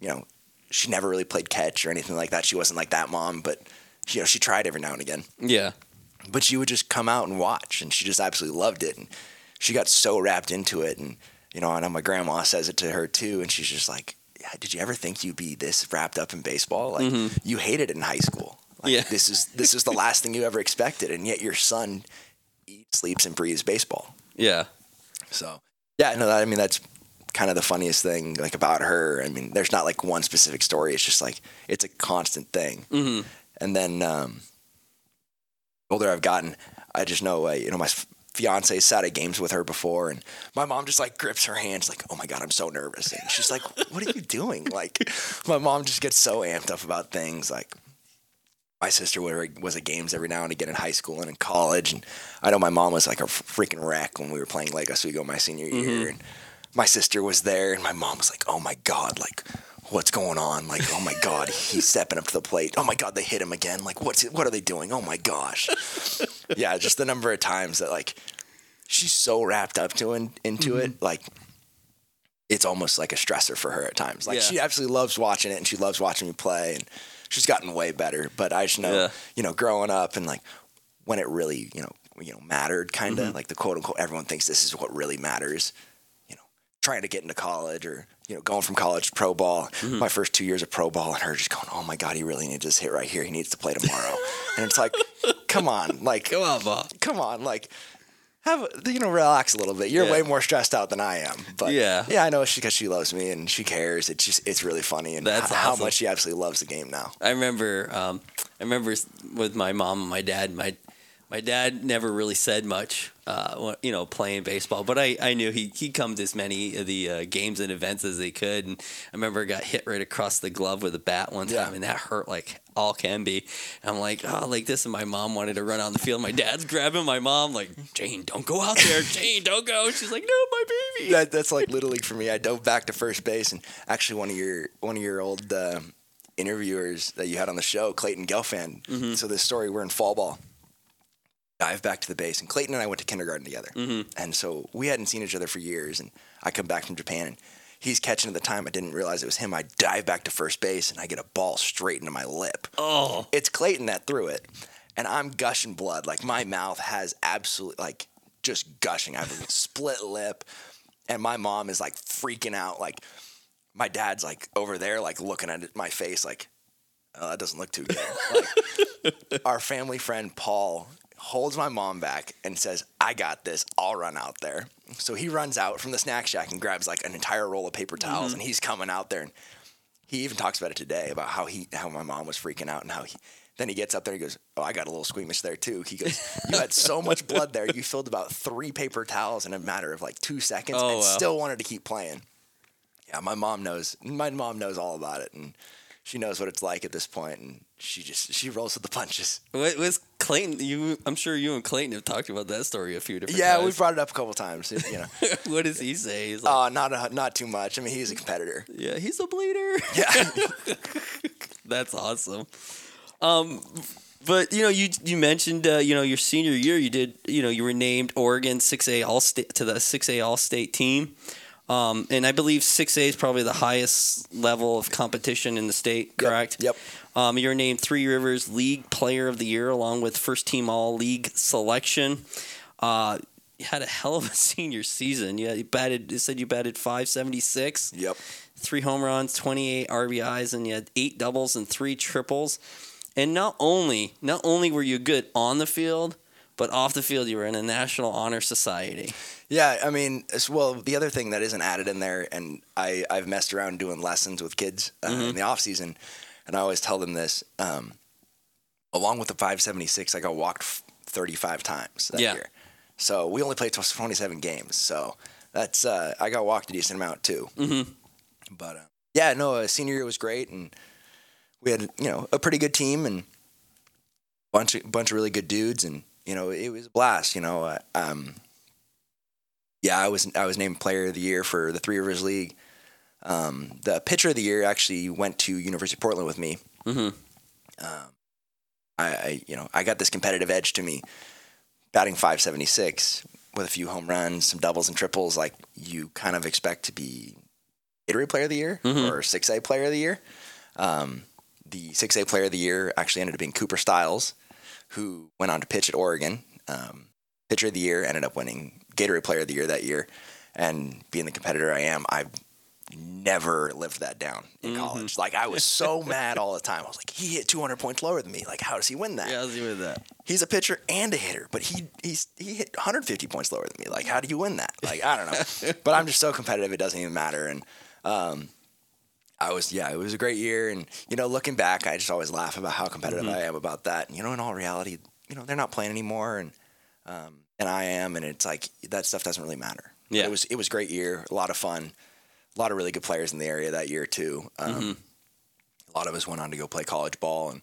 you know, she never really played catch or anything like that. She wasn't like that mom, but, you know, she tried every now and again. yeah. but she would just come out and watch, and she just absolutely loved it, and she got so wrapped into it, and you know, I know my grandma says it to her too, and she's just like, yeah, "Did you ever think you'd be this wrapped up in baseball? Like mm-hmm. you hated it in high school. Like, Yeah. this is this is the last thing you ever expected, and yet your son eats, sleeps, and breathes baseball." Yeah. So yeah, no, that, I mean that's kind of the funniest thing like about her. I mean, there's not like one specific story. It's just like it's a constant thing. Mhm. And then um, older I've gotten, I just know uh, you know my fiance sat at games with her before, and my mom just like grips her hands like, "Oh my god, I'm so nervous," and she's like, "What are you doing?" Like my mom just gets so amped up about things like. My sister was at games every now and again in high school and in college, and I know my mom was like a freaking wreck when we were playing Lake Oswego my senior year, and my sister was there, and my mom was like, "Oh my god, like." What's going on? Like, oh my God, he's stepping up to the plate. Oh my God, they hit him again. Like, what's what are they doing? Oh my gosh. [LAUGHS] yeah, just the number of times that like she's so wrapped up to in, into it, mm-hmm. like it's almost like a stressor for her at times. Like Yeah. she absolutely loves watching it and she loves watching me play and she's gotten way better. But I just know, Yeah. you know, growing up and like when it really, you know, you know, mattered kind of mm-hmm. like the quote unquote everyone thinks this is what really matters. Trying to get into college or you know going from college to pro ball. My first two years of pro ball and her just going, oh my god, he really needs this hit right here. He needs to play tomorrow. and it's like, [LAUGHS] come on, like Come on, Bob. come on, like have a- you know relax a little bit. You're Yeah. way more stressed out than I am, but Yeah. yeah, I know she because she loves me and she cares. It's just it's really funny and That's h- how awesome. much she absolutely loves the game now. I remember, um, I remember with my mom and my dad. My my dad never really said much, uh, you know, playing baseball. But I, I knew he he'd come to as many of the uh, games and events as they could. And I remember I got hit right across the glove with a bat one time, Yeah. and that hurt like all can be. And I'm like, oh, like this. And my mom wanted to run on the field. My dad's grabbing my mom, like, Jane, don't go out there. Jane, don't go. She's like, no, my baby. That, that's like little league for me. I dove back to first base and actually one of your one of your old uh, interviewers that you had on the show, Clayton Gelfand. Mm-hmm. So this story, we're in fall ball. Dive back to the base, and Clayton and I went to kindergarten together, Mm-hmm. and so we hadn't seen each other for years. And I come back from Japan, and he's catching at the time. I didn't realize it was him. I dive back to first base, and I get a ball straight into my lip. Oh, It's Clayton that threw it, and I'm gushing blood. Like my mouth has absolute like just gushing. I have a [LAUGHS] split lip, and my mom is like freaking out. Like my dad's like over there, like looking at my face, like oh, that doesn't look too good. Like, [LAUGHS] our family friend Paul holds my mom back and says, "I got this. I'll run out there." So he runs out from the snack shack and grabs like an entire roll of paper towels, mm-hmm. and he's coming out there and he even talks about it today about how he how my mom was freaking out and how he then he gets up there and he goes oh i got a little squeamish there too he goes [LAUGHS] you had so much blood there you filled about three paper towels in a matter of like two seconds Oh, and wow. still wanted to keep playing yeah my mom knows my mom knows all about it and she knows what it's like at this point and she just she rolls with the punches what was Clayton? You, I'm sure you and Clayton have talked about that story a few different times. yeah times. we've brought it up a couple times you know [LAUGHS] what does he say? He's like, uh, not a, not too much i mean he's a competitor yeah, he's a bleeder. yeah [LAUGHS] That's awesome. Um, but you know, you you mentioned uh, you know your senior year, you did you know you were named Oregon six A All State to the six A All State team. Um, and I believe 6A is probably the highest level of competition in the state, correct? yep. Um, you're named Three Rivers League Player of the Year along with first team All League selection. Uh, you had a hell of a [LAUGHS] senior season. Yeah, you batted. It said you batted 576 yep three home runs, 28 RBIs, and you had eight doubles and three triples. And not only not only were you good on the field, but off the field you were in a National Honor Society. Yeah, I mean, well, the other thing that isn't added in there, and I, I've messed around doing lessons with kids uh, in the off season, and I always tell them this. Um, along with the 576, I got walked 35 times that Yeah. year. So we only played 27 games. So that's uh, I got walked a decent amount too. Mm-hmm. But uh, yeah, no, uh, senior year was great, and we had you know a pretty good team and bunch of bunch of really good dudes, and you know it was a blast. You know, uh, um, yeah, I was I was named Player of the Year for the Three Rivers League. Um, the Pitcher of the Year actually went to University of Portland with me. Mhm. Um, I, I you know I got this competitive edge to me, batting 576 with a few home runs, some doubles and triples. Like you kind of expect to be Gatorade Player of the Year Mhm. or 6A Player of the Year. Um, the 6A Player of the Year actually ended up being Cooper Stiles, who went on to pitch at Oregon. Um, pitcher of the year, ended up winning Gatorade Player of the Year that year. And being the competitor I am, I never lived that down in college. Like I was so [LAUGHS] mad all the time. I was like, he hit 200 points lower than me. Like, how does he win that? Yeah, let's do with that. He's a pitcher and a hitter, but he he's he hit 150 points lower than me. Like, how do you win that? Like, I don't know. [LAUGHS] but I'm just so competitive, it doesn't even matter. And um, I was yeah, it was a great year. And you know, looking back, I just always laugh about how competitive I am about that. And, you know, in all reality, you know, they're not playing anymore, and um, and I am, and it's like that stuff doesn't really matter. But Yeah. it was it was a great year, a lot of fun, a lot of really good players in the area that year too. Um, A lot of us went on to go play college ball, and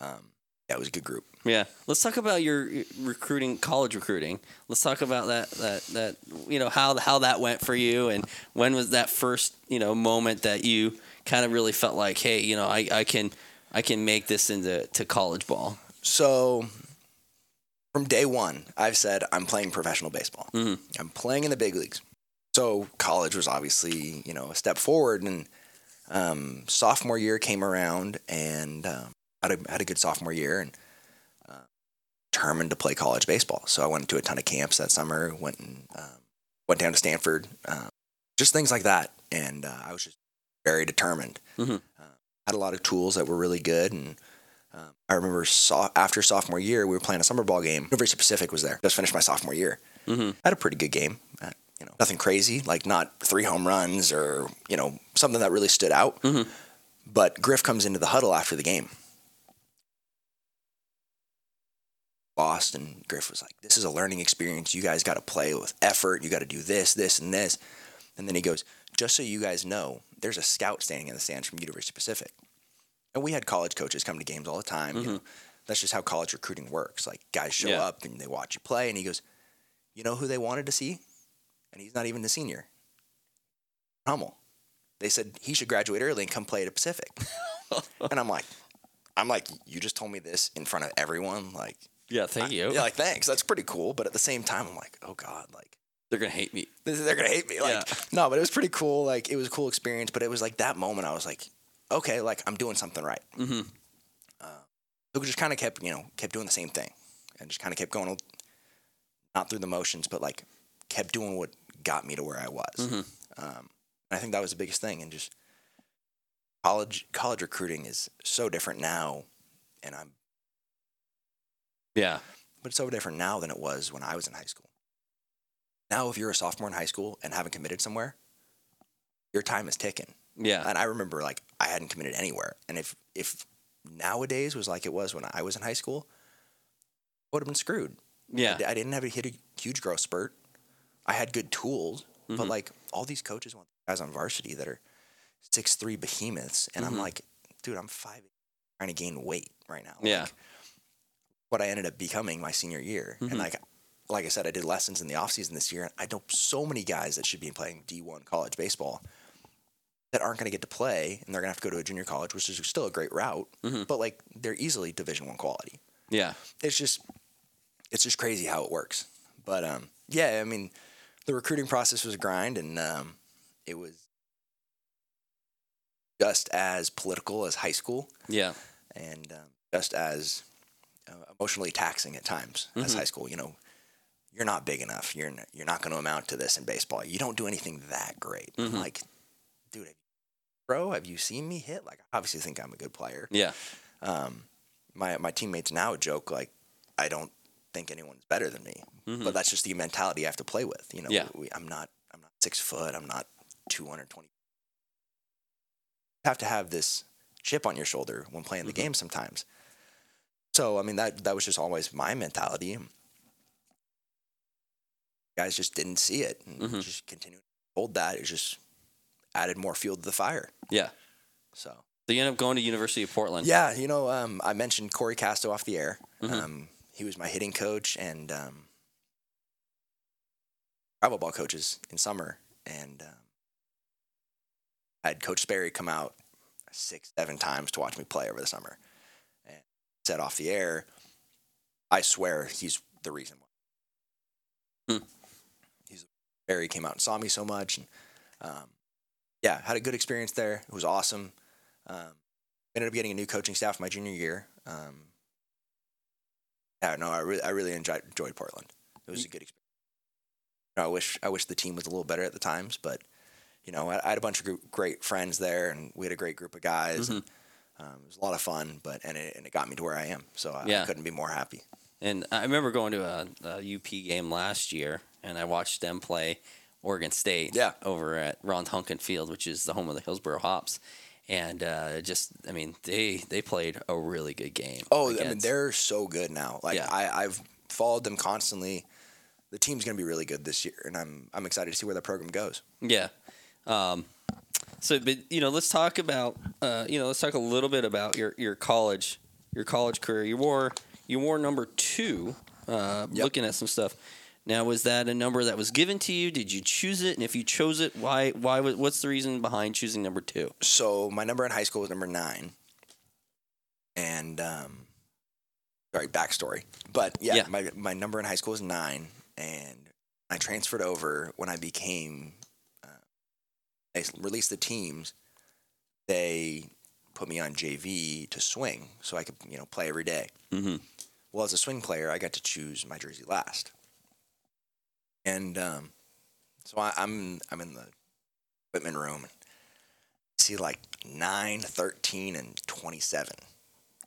um, yeah, it was a good group. Yeah, let's talk about your your recruiting, college recruiting. Let's talk about that that that you know how how that went for you, and when was that first you know moment that you kind of really felt like, hey, you know, I, I can I can make this into to college ball. So from day one, I've said I'm playing professional baseball. Mhm. I'm playing in the big leagues. So college was obviously, you know, a step forward. And um, sophomore year came around, and um, had a had a good sophomore year, and uh, determined to play college baseball. So I went to a ton of camps that summer. Went and um, went down to Stanford, um, just things like that. And uh, I was just very determined. Mhm. Uh, had a lot of tools that were really good, and um, I remember so- after sophomore year, we were playing a summer ball game. University Pacific was there. Just finished my sophomore year. Mhm. Had a pretty good game. Uh, you know, nothing crazy, like not three home runs or you know something that really stood out. Mhm. But Griff comes into the huddle after the game. Lost, and Griff was like, "This is a learning experience. You guys got to play with effort. You got to do this, this, and this." And then he goes, "Just so you guys know, there's a scout standing in the stands from University Pacific." And we had college coaches come to games all the time. You know, mm-hmm. that's just how college recruiting works. Like guys show Yeah. up and they watch you play, and he goes, "You know who they wanted to see?" And he's not even the senior. Hummel. They said he should graduate early and come play at a Pacific. [LAUGHS] and I'm like, I'm like, you just told me this in front of everyone. Like, Yeah, thank you. yeah, like thanks. That's pretty cool. But at the same time, I'm like, oh god, like They're gonna hate me. [LAUGHS] they're gonna hate me. Like, Yeah. no, but it was pretty cool. Like, it was a cool experience. But it was like that moment, I was like, okay, like I'm doing something right. Mm-hmm. So we just kind of kept, you know, kept doing the same thing, and just kind of kept going, not through the motions, but like kept doing what got me to where I was. Mhm. Um, and I think that was the biggest thing. And just college, college recruiting is so different now, and I'm, Yeah. but it's so different now than it was when I was in high school. Now, if you're a sophomore in high school and haven't committed somewhere, your time is ticking. Yeah. And I remember like I hadn't committed anywhere. And if if nowadays was like it was when I was in high school, I would have been screwed. Yeah. I, I didn't have to hit a huge growth spurt. I had good tools, but Mhm. like all these coaches want guys on varsity that are six three behemoths, and Mhm. I'm like, dude, I'm five trying to gain weight right now. Yeah. Like, what I ended up becoming my senior year, Mhm. and like like I said, I did lessons in the offseason this year. I know so many guys that should be playing D1 college baseball that aren't going to get to play, and they're going to have to go to a junior college, which is still a great route, Mhm. but like they're easily Division One quality Yeah. it's just it's just crazy how it works. But um, yeah, I mean, the recruiting process was a grind, and um, it was just as political as high school, Yeah. and um, just as uh, emotionally taxing at times as Mhm. high school. You know, you're not big enough. You're n- you're not going to amount to this in baseball. You don't do anything that great. I'm Mhm. like, dude, bro, have you seen me hit? Like, I obviously think I'm a good player Yeah. um, my my teammates now joke like I don't think anyone's better than me, Mhm. but that's just the mentality I have to play with. You know, Yeah. we, I'm not I'm not six foot. I'm not 220. You have to have this chip on your shoulder when playing the Mhm. game sometimes. So I mean that that was just always my mentality. Guys just didn't see it and Mhm. just continued to hold that. It just added more fuel to the fire. Yeah. So. So you end up going to University of Portland. Yeah, you know, um, I mentioned Corey Casto off the air. Mhm. Um, he was my hitting coach and um, travel ball coaches in summer, and um, I had Coach Sperry come out six, seven times to watch me play over the summer, and said off the air, "I swear he's the reason why." Hmm. Sperry came out and saw me so much, and um, yeah, had a good experience there. It was awesome. Um, ended up getting a new coaching staff my junior year. Um, yeah, no, I really, I really enjoyed, enjoyed Portland. It was a good experience. You know, I wish, I wish the team was a little better at the times, but you know, I, I had a bunch of gr- great friends there, and we had a great group of guys. And, um, it was a lot of fun, but and it, and it got me to where I am, so I, Yeah. I couldn't be more happy. And I remember going to a, a UP game last year, and I watched them play Oregon State Yeah. over at Ron Tonkin Field, which is the home of the Hillsboro Hops. And uh, just, I mean, they they played a really good game. Oh, I mean, they're so good now. Like Yeah. I, I've followed them constantly. The team's going to be really good this year, and I'm I'm excited to see where the program goes. Yeah. Um, so, but you know, let's talk about uh, you know, let's talk a little bit about your your college your college career. You wore you wore number two. Uh, Yep. Looking at some stuff. Now, was that a number that was given to you? Did you choose it? And if you chose it, why? Why? was- What's the reason behind choosing number two? So my number in high school was number nine, and um, sorry, backstory. But yeah, Yeah. my my number in high school was nine, and I transferred over when I became. Uh, they released the teams. They put me on JV to swing, so I could you know play every day. Mm-hmm. Well, as a swing player, I got to choose my jersey last, and um, so I, I'm I'm in the equipment room and see like 9, 13, and 27.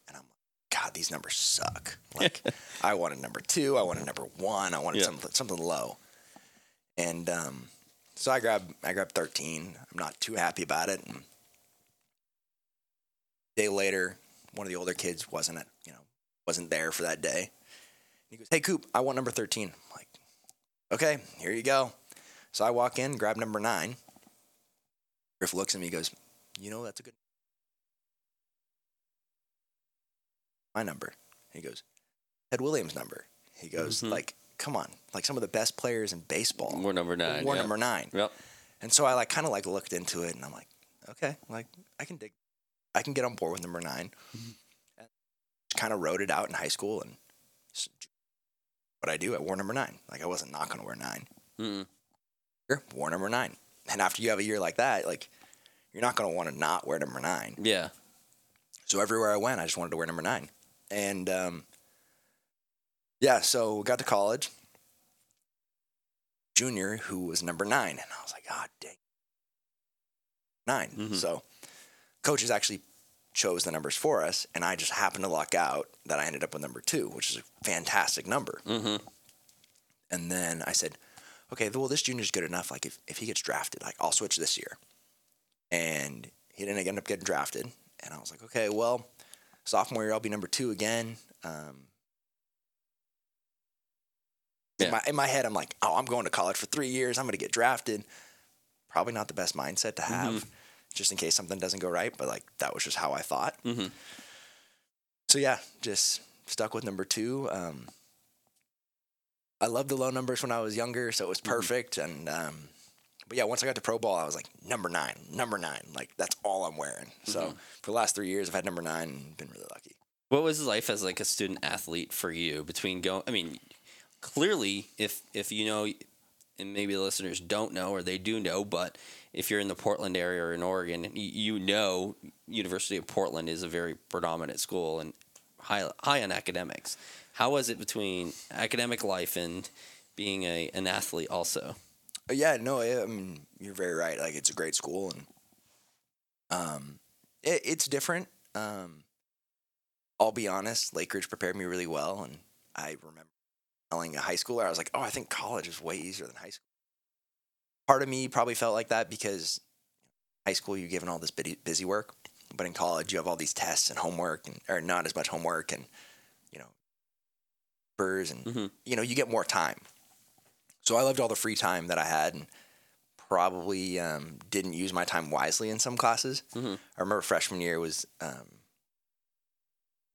And I'm like, God, these numbers suck. Like, [LAUGHS] I wanted number two, I wanted number one, I wanted Yeah. something, something low. And um, so I grabbed, I grabbed 13. I'm not too happy about it. And day later, one of the older kids wasn't at, you know, wasn't there for that day. He goes, Hey, Coop, I want number 13. Okay, here you go. So I walk in, grab number nine. Griff looks at me, goes, You know, that's a good. My number. He goes, Ted Williams' number. He goes, Mhm. like, come on, like some of the best players in baseball. Wore number nine. Wore yeah. number nine. Yep. And so I like kind of like looked into it, and I'm like, okay, like I can dig, I can get on board with number 9 Kind of wrote it out in high school, and what I do, I wore number nine. Like I wasn't not going to wear nine. Mm-mm. Sure, wore number nine. And after you have a year like that, like you're not going to want to not wear number nine. Yeah. So everywhere I went, I just wanted to wear number nine. And um, yeah, so got to college. Junior, who was number nine, and I was like, God dang, 9 Mhm. So coaches actually chose the numbers for us, and I just happened to luck out that I ended up with number two, which is a fantastic number. Mm-hmm. And then I said, okay, well, this junior's good enough. Like, if, if he gets drafted, like, I'll switch this year. And he didn't end up getting drafted. And I was like, okay, well, sophomore year, I'll be number two again. Um, Yeah. in, my, in my head, I'm like, oh, I'm going to college for three years. I'm going to get drafted. Probably not the best mindset to have, just in case something doesn't go right. But, like, that was just how I thought. Mm-hmm. So yeah, just stuck with number two. Um, I loved the low numbers when I was younger, so it was perfect. And um, but yeah, once I got to pro ball, I was like number nine, number nine. Like that's all I'm wearing. So for the last three years, I've had number nine and been really lucky. What was life as like a student athlete for you between going? I mean, clearly, if if you know, and maybe the listeners don't know or they do know, but if you're in the Portland area or in Oregon, you, know University of Portland is a very predominant school and high high on academics. How was it between academic life and being a an athlete also? Uh, yeah, no, I, mean you're very right. Like it's a great school, and um, it, it's different. Um, I'll be honest, Lakeridge prepared me really well, and I remember telling a high schooler, I was like, "Oh, I think college is way easier than high school." Part of me probably felt like that because high school you're given all this busy, work, but in college you have all these tests and homework, and or not as much homework, and you know, papers, and Mhm. you know, you get more time. So I loved all the free time that I had, and probably um, didn't use my time wisely in some classes. Mhm. I remember freshman year was um,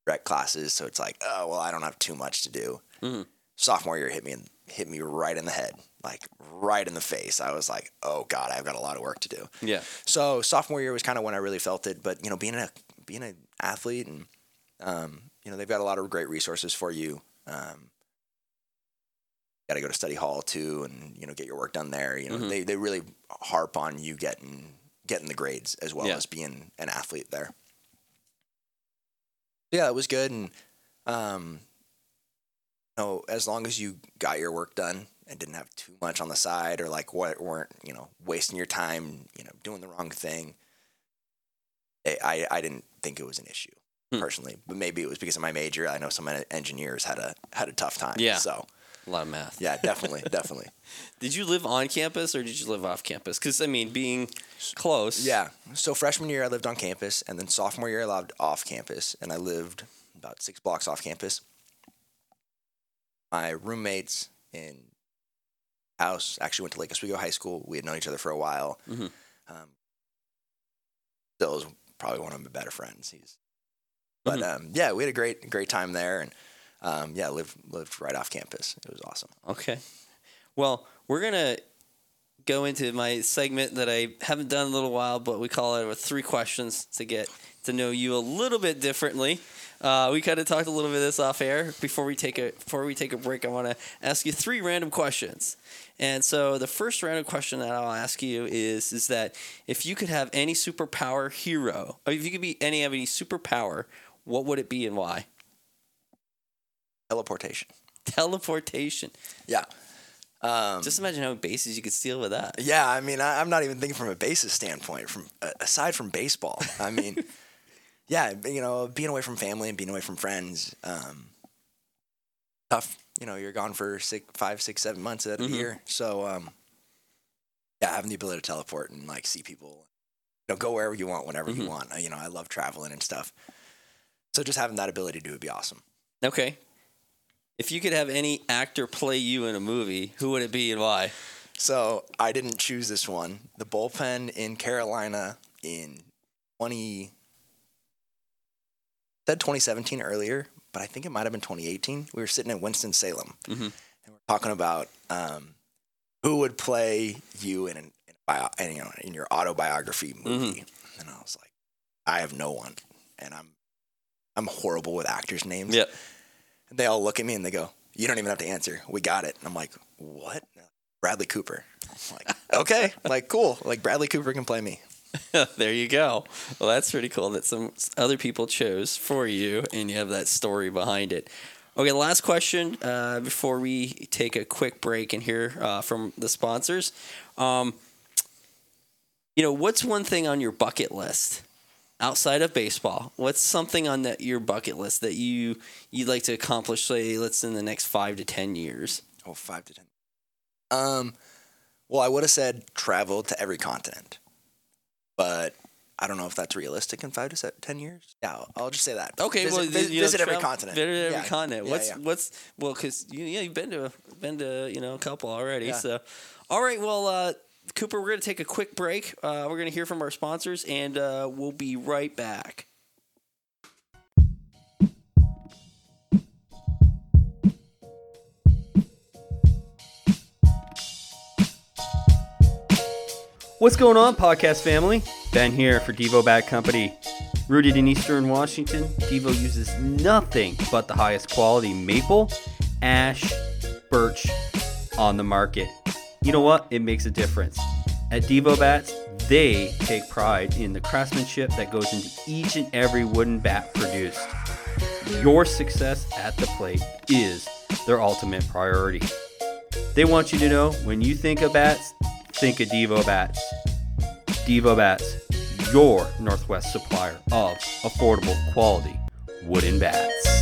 rec classes, so it's like, oh well, I don't have too much to do. Mhm. Sophomore year hit me in, hit me right in the head, like right in the face. I was like, oh god, I've got a lot of work to do. Yeah. So sophomore year was kind of when I really felt it. But you know, being a being an athlete and um, you know they've got a lot of great resources for you. Um, got to go to study hall too, and you know get your work done there. You know Mhm. they they really harp on you getting getting the grades as well Yeah. as being an athlete there. Yeah, it was good, and um, know, as long as you got your work done and didn't have too much on the side or like what weren't, you know, wasting your time, you know, doing the wrong thing, I, I, I didn't think it was an issue Hmm. personally. But maybe it was because of my major. I know some engineers had a had a tough time. Yeah. So A lot of math. yeah, definitely, [LAUGHS] definitely. Did you live on campus or did you live off campus? Because I mean, being close. Yeah. So freshman year I lived on campus, and then sophomore year I lived off campus, and I lived about six blocks off campus. My roommates in house actually went to Lake Oswego High School. We had known each other for a while. Mhm. Um, Still is probably one of my better friends. He's, but um, yeah, we had a great great time there, and um, yeah, lived lived right off campus. It was awesome. Okay. Well, we're gonna go into my segment that I haven't done in a little while, but we call it with three questions to get to know you a little bit differently. Uh, we kind of talked a little bit of this off air before we take a before we take a break. I want to ask you three random questions, and so the first random question that I'll ask you is is that if you could have any superpower hero, or if you could be any have any superpower, what would it be and why? Teleportation. Teleportation. Yeah. Um, Just imagine how many bases you could steal with that. Yeah, I mean, I, I'm not even thinking from a basis standpoint. From uh, aside from baseball, I mean, [LAUGHS] yeah, you know, being away from family and being away from friends, um, tough. You know, you're gone for six, five, six, seven months out of Mhm. the year. So, um, yeah, having the ability to teleport and like see people, you know, go wherever you want, whenever Mhm. you want. Uh, You know, I love traveling and stuff. So just having that ability to do would be awesome. Okay. If you could have any actor play you in a movie, who would it be and why? So I didn't choose this one. The bullpen in Carolina in 20 said 2017 earlier, but I think it might have been 2018. We were sitting in Winston Salem, Mhm. and we're talking about um, who would play you in an in, bio, in, you know, in your autobiography movie, and I was like, I have no one, and I'm I'm horrible with actors' names. Yep. And they all look at me and they go, "You don't even have to answer. We got it." And I'm like, "What?" Bradley Cooper. I'm like, okay, [LAUGHS] like cool. Like Bradley Cooper can play me. [LAUGHS] there you go. Well, that's pretty cool that some other people chose for you and you have that story behind it. Okay, last question uh, before we take a quick break and hear uh, from the sponsors. Um, you know, what's one thing on your bucket list outside of baseball? What's something on that your bucket list that you you'd like to accomplish? Say, let's in the next five to ten years. Oh, five to ten. Um, well, I would have said travel to every continent, but I don't know if that's realistic in five to se- ten years. Yeah, I'll, just say that. Okay, visit, well, vis- you know, visit every travel- continent. Visit every Yeah, continent. yeah, what's yeah. what's well, because you yeah you've been to been to you know a couple already. Yeah. So, all right, well, uh, Cooper, we're gonna take a quick break. Uh, we're gonna hear from our sponsors, and uh, we'll be right back. What's going on, podcast family? Ben here for Devo Bat Company. Rooted in Eastern Washington, Devo uses nothing but the highest quality maple, ash, birch on the market. You know what? It makes a difference. At Devo Bats, they take pride in the craftsmanship that goes into each and every wooden bat produced. Your success at the plate is their ultimate priority. They want you to know when you think of bats, think of Devo Bats. Devo Bats, your Northwest supplier of affordable quality wooden bats.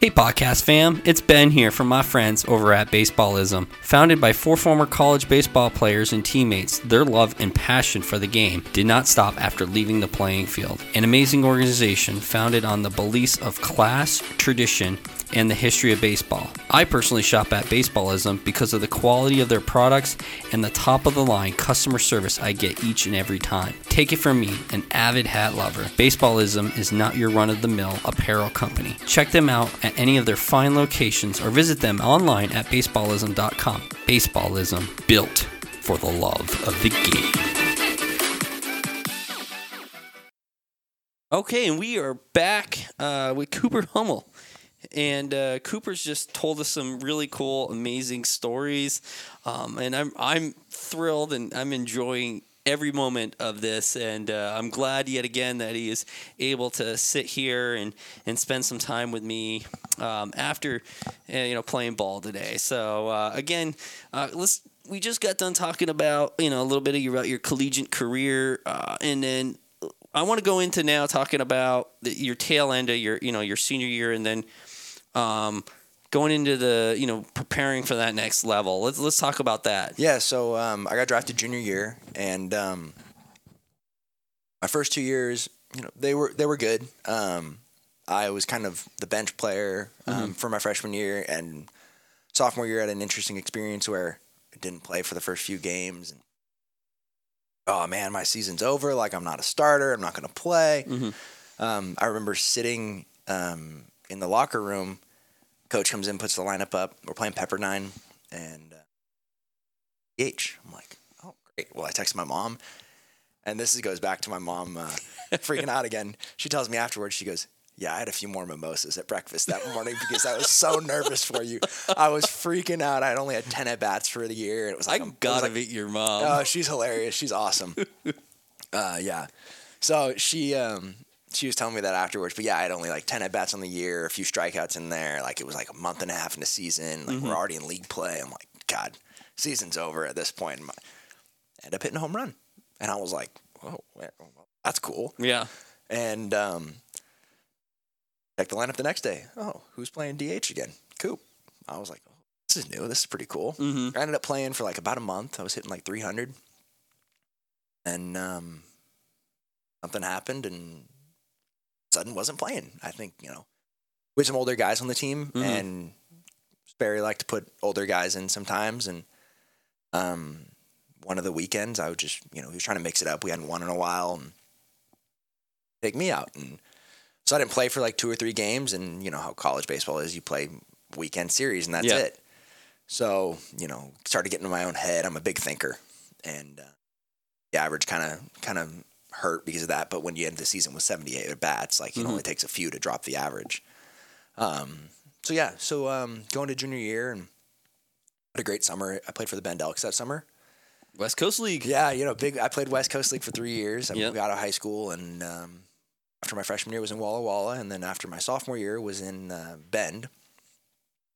Hey, podcast fam, it's Ben here from my friends over at Baseballism. Founded by four former college baseball players and teammates, their love and passion for the game did not stop after leaving the playing field. An amazing organization founded on the beliefs of class, tradition, and the history of baseball. I personally shop at Baseballism because of the quality of their products and the top of the line customer service I get each and every time. Take it from me, an avid hat lover. Baseballism is not your run of the mill apparel company. Check them out at any of their fine locations or visit them online at baseballism.com. Baseballism, built for the love of the game. Okay, and we are back uh, with Cooper Hummel. And uh, Cooper's just told us some really cool, amazing stories, um, and I'm I'm thrilled and I'm enjoying every moment of this, and uh, I'm glad yet again that he is able to sit here and, and spend some time with me um, after uh, you know playing ball today. So uh, again, uh, let's. We just got done talking about you know a little bit of your, about your collegiate career, uh, and then I want to go into now talking about the, your tail end of your you know your senior year, and then um, going into the you know preparing for that next level. Let's let's talk about that. Yeah, so um, I got drafted junior year, and um, my first two years, you know, they were they were good. Um, I was kind of the bench player um, for my freshman year, and sophomore year I had an interesting experience where I didn't play for the first few games. And, oh man, my season's over. Like I'm not a starter. I'm not going to play. Um, I remember sitting um, in the locker room. Coach comes in, puts the lineup up. We're playing Pepperdine, and uh, H. I'm like, oh great. Well, I texted my mom, and this is, goes back to my mom uh, [LAUGHS] freaking out again. She tells me afterwards. She goes, "Yeah, I had a few more mimosas at breakfast that morning because I was so nervous for you. I was freaking out. I had only had ten at bats for the year, and it was like a- was gotta like- beat your mom. Oh, she's hilarious. She's awesome. [LAUGHS] uh, yeah. So she um, she was telling me that afterwards. But yeah, I had only like ten at bats on the year, a few strikeouts in there. Like it was like a month and a half in the season. Like we're already in league play. I'm like, God, season's over at this point. And I end up hitting a home run, and I was like, Whoa, that's cool. yeah. And um, checked the lineup the next day. Oh, who's playing DH again? Coop. I was like, oh, this is new. This is pretty cool. Mhm. I ended up playing for like about a month. I was hitting like 300. And um, something happened and sudden wasn't playing. I think, you know, we had some older guys on the team Mhm. and Sperry liked to put older guys in sometimes. And um, one of the weekends, I would just, you know, he was trying to mix it up. We hadn't won in a while. And take me out. And so I didn't play for like two or three games. And you know how college baseball is you play weekend series and that's Yeah. it. So, you know, started getting in my own head. I'm a big thinker. And uh, the average kind of kind of hurt because of that. But when you end the season with 78 at bats, like it only takes a few to drop the average. Um, so yeah, so um, going to junior year and had a great summer. I played for the Bend Elks that summer. West Coast League. Yeah, you know, big. I played West Coast League for three years. I Yep. moved out of high school, and um, after my freshman year was in Walla Walla, and then after my sophomore year was in uh, Bend.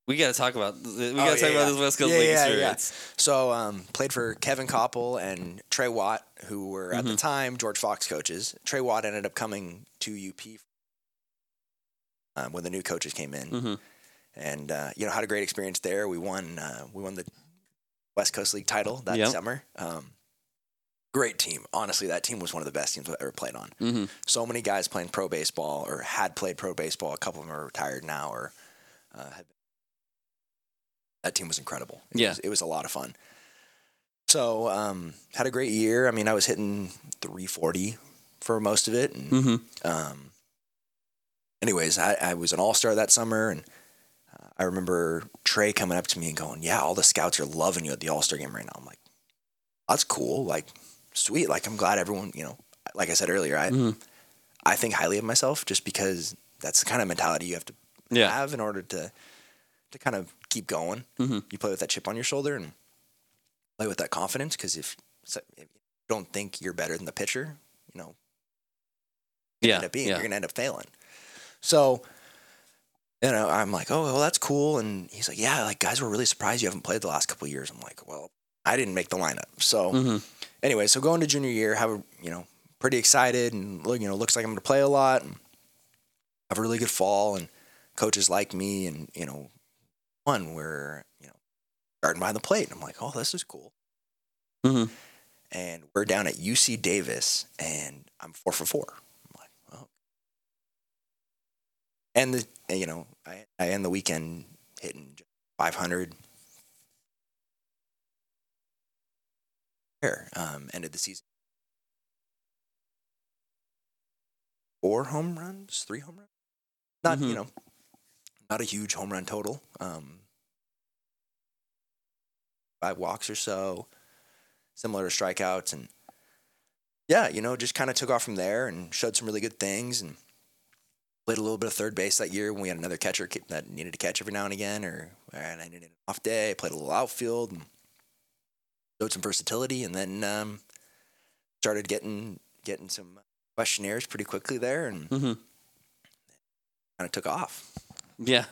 We got to talk about. We Oh, got to talk about yeah. this West Coast Yeah, League yeah, yeah. experience. So um, played for Kevin Koppel and Trey Watt, who were at the time George Fox coaches. Trey Watt ended up coming to UP um, when the new coaches came in, Mhm. and uh, you know had a great experience there. We won. Uh, we won the West Coast League title that Yep. summer. Um, great team. Honestly, that team was one of the best teams I've ever played on. Mhm. So many guys playing pro baseball or had played pro baseball. A couple of them are retired now or uh, had that team was incredible. It Yeah. was, it was a lot of fun. So um, had a great year. I mean, I was hitting 340 for most of it, and Mhm. um, anyways, I, I was an all star that summer, and uh, I remember Trey coming up to me and going, "Yeah, all the scouts are loving you at the all star game right now." I'm like, "That's cool. Like, sweet. Like, I'm glad everyone, you know, like I said earlier, I Mhm. I think highly of myself just because that's the kind of mentality you have to Yeah. have in order to to kind of keep going. Mhm. You play with that chip on your shoulder and play with that confidence because if, if you don't think you're better than the pitcher, you know, Yeah. end up being yeah. you're gonna end up failing. So, you know, I'm like, oh well, that's cool. And he's like, yeah, like guys were really surprised you haven't played the last couple of years. I'm like, well, I didn't make the lineup. So Mhm. anyway, so going to junior year, have a you know pretty excited and look, you know, looks like I'm gonna play a lot and have a really good fall and coaches like me and you know one where you know starting by the plate. And I'm like, oh, this is cool. Mhm. And we're down at UC Davis and I'm four for four. I'm like, oh. And the and, you know I I end the weekend hitting 500. There, um, ended the season. Four home runs, three home runs. Not Mhm. you know, not a huge home run total. Um, five walks or so, similar to strikeouts, and yeah, you know, just kind of took off from there and showed some really good things and played a little bit of third base that year when we had another catcher that needed to catch every now and again, or and I needed an off day. I played a little outfield and showed some versatility, and then um, started getting getting some questionnaires pretty quickly there, and Mhm. kind of took off. Yeah.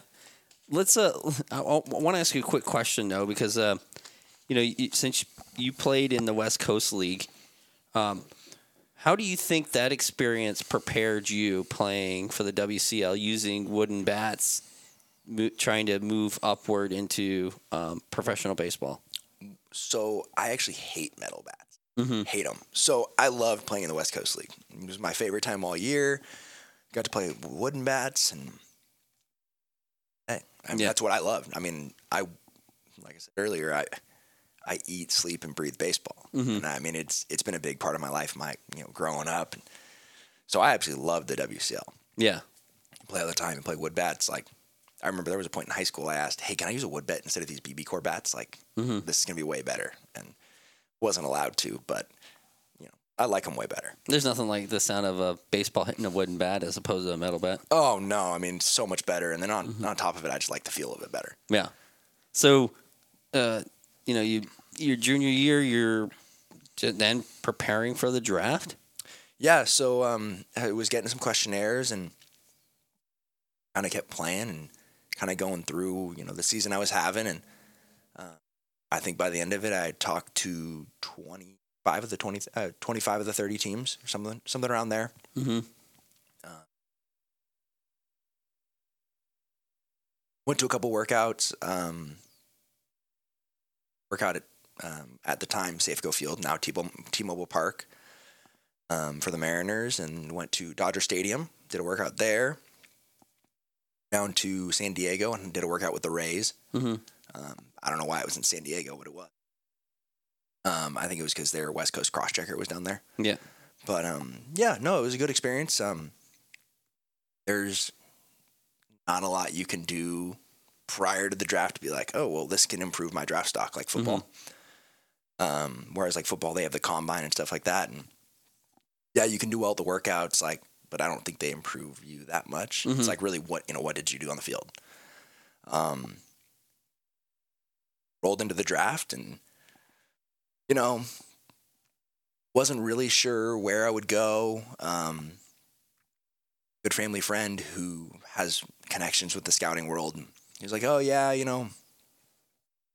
Let's. Uh, [LAUGHS] I, want to ask you a quick question though, because uh, you know, you, since you played in the West Coast League, um, how do you think that experience prepared you playing for the WCL using wooden bats, mo- trying to move upward into um, professional baseball? So I actually hate metal bats. Mhm. Hate them. So I loved playing in the West Coast League. It was my favorite time all year. Got to play wooden bats, and hey, I mean, Yeah. that's what I loved. I mean, I like I said earlier, I I eat, sleep, and breathe baseball, mm-hmm. and I mean it's it's been a big part of my life, my you know growing up. So I absolutely loved the WCL. Yeah. Play all the time and play wood bats. Like I remember there was a point in high school I asked, "Hey, can I use a wood bat instead of these BBCOR bats? Like mm-hmm. this is gonna be way better." And wasn't allowed to, but I like them way better. There's nothing like the sound of a baseball hitting a wooden bat as opposed to a metal bat. Oh no, I mean so much better. And then on on top of it, I just like the feel of it better. Yeah. So, uh, you know, you your junior year, you're then preparing for the draft. Yeah, so um, I was getting some questionnaires and kind of kept playing and kind of going through, you know, the season I was having, and uh, I think by the end of it, I talked to twenty five of the 20, uh, 25 of the thirty teams, or something something around there. Mm-hmm. Went to a couple workouts. Um, workout at um, at the time Safeco Field, now T-Mobile, T-Mobile Park, um, for the Mariners, and went to Dodger Stadium. Did a workout there. Down to San Diego and did a workout with the Rays. Mm-hmm. Um, I don't know why it was in San Diego, but it was. Um, I think it was because their West Coast cross checker was down there. Yeah. But um, yeah, no, it was a good experience. Um, there's not a lot you can do prior to the draft to be like, oh, well, this can improve my draft stock, like football. Um, whereas like football, they have the combine and stuff like that, and yeah, you can do all the workouts, like, but I don't think they improve you that much. Mhm. It's like really what you know, what did you do on the field? Um, rolled into the draft and you know wasn't really sure where I would go. Um, good family friend who has connections with the scouting world. He was like, "Oh yeah, you know,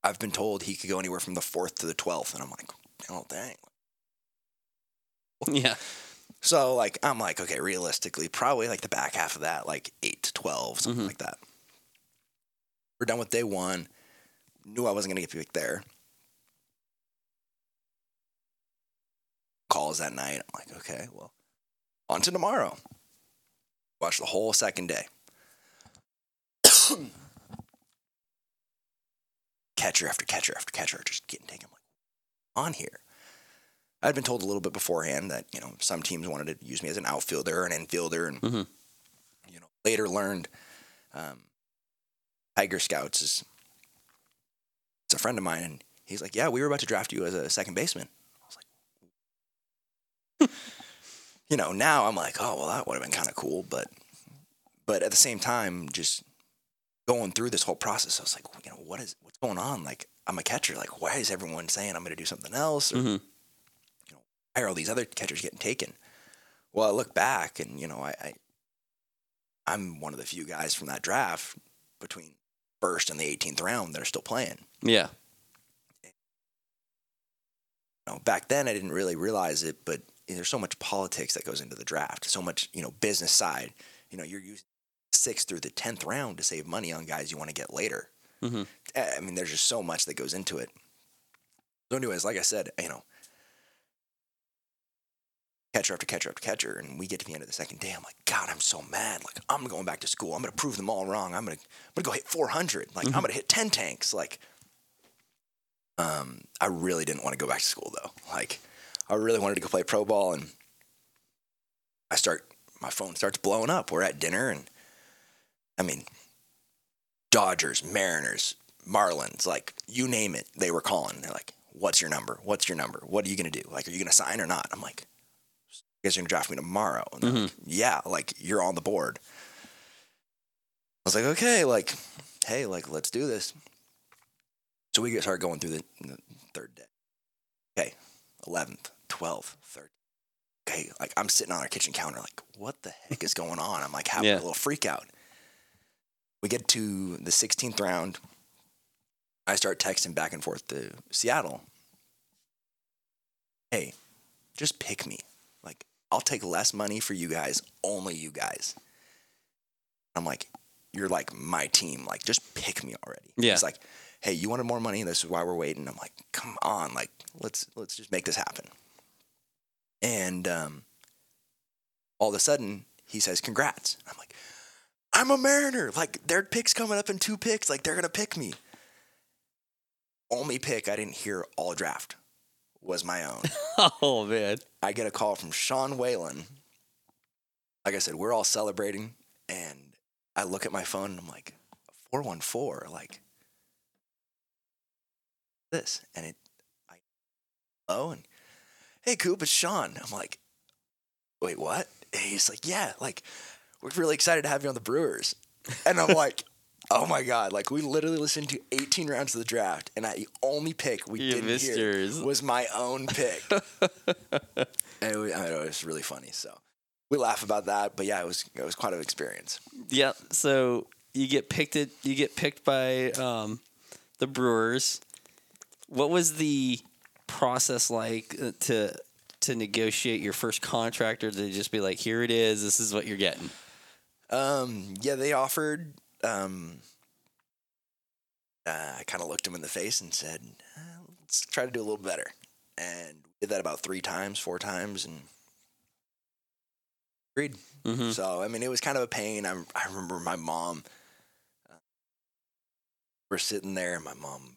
I've been told he could go anywhere from the fourth to the twelfth, and I'm like, "Oh dang." Yeah. So like, I'm like, okay, realistically, probably like the back half of that, like eight to twelve, something Mhm. like that. We're done with day one. Knew I wasn't gonna get picked there. Calls that night. I'm like, okay, well, on to tomorrow. Watch the whole second day. [COUGHS] catcher after catcher after catcher just getting taken. I'm like, on here. I'd been told a little bit beforehand that you know some teams wanted to use me as an outfielder or an infielder, and Mhm. you know later learned um, Tiger Scouts is it's a friend of mine, and he's like, "Yeah, we were about to draft you as a second baseman." I was like, you know, now I'm like, "Oh, well, that would have been kind of cool," but but at the same time, just going through this whole process, I was like, you know, what is what's going on? Like, I'm a catcher. Like, why is everyone saying I'm going to do something else? Or Mhm. why are all these other catchers getting taken? Well, I look back and, you know, I, I I'm one of the few guys from that draft between first and the 18th round that are still playing. Yeah. You know, back then I didn't really realize it, but there's so much politics that goes into the draft, so much, you know, business side. You know, you're using sixth through the 10th round to save money on guys you want to get later. Mhm. I mean, there's just so much that goes into it. So, anyways, like I said, you know, catcher after catcher after catcher, and we get to the end of the second day. I'm like, God, I'm so mad. Like, I'm going back to school. I'm gonna prove them all wrong. I'm gonna, I'm gonna go hit 400. Like, I'm gonna hit 10 tanks. Like, um, I really didn't want to go back to school though. Like, I really wanted to go play pro ball, and I start, my phone starts blowing up. We're at dinner, and I mean, Dodgers, Mariners, Marlins, like you name it, they were calling. They're like, "What's your number? What's your number? What are you gonna do? Like, are you gonna sign or not?" I'm like, "You guys are gonna draft me tomorrow?" And they're like, mm-hmm. "Yeah, like you're on the board." I was like, "Okay, like, hey, like let's do this." So we get started going through the, the third day. Okay, eleventh, twelfth, third. okay, like I'm sitting on our kitchen counter, like, what the heck is going on? I'm like having Yeah. a little freak out. We get to the 16th round. I start texting back and forth to Seattle. Hey, just pick me. Like, I'll take less money for you guys, only you guys. I'm like, you're like my team. Like, just pick me already. Yeah. It's like, hey, you wanted more money. This is why we're waiting. I'm like, come on, like, let's let's just make this happen. And um, all of a sudden, he says, congrats. I'm like, I'm a Mariner. Like, their pick's coming up in two picks. Like, they're gonna pick me. Only pick I didn't hear all draft was my own. [LAUGHS] Oh man. I get a call from Sean Whalen. Like I said, we're all celebrating, and I look at my phone and I'm like, 414, like this. And it, I, oh, and hey, Coop, it's Sean. I'm like, wait, what? And he's like, yeah, like, we're really excited to have you on the Brewers. And I'm like, [LAUGHS] oh my God, like, we literally listened to 18 rounds of the draft, and I, the only pick we You didn't hear yours. was my own pick. [LAUGHS] And it was, I know, it was really funny. So we laugh about that, but yeah, it was it was quite an experience. Yeah. So you get picked. It you get picked by um, the Brewers. What was the process like uh, to to negotiate your first contract, or to just be like, "Here it is. This is what you're getting." Um, yeah, they offered. Um, uh, I kind of looked him in the face and said, uh, "Let's try to do a little better." And we did that about three times, four times, and agreed. Mhm. So I mean, it was kind of a pain. I I remember my mom. Uh, we're sitting there, and my mom.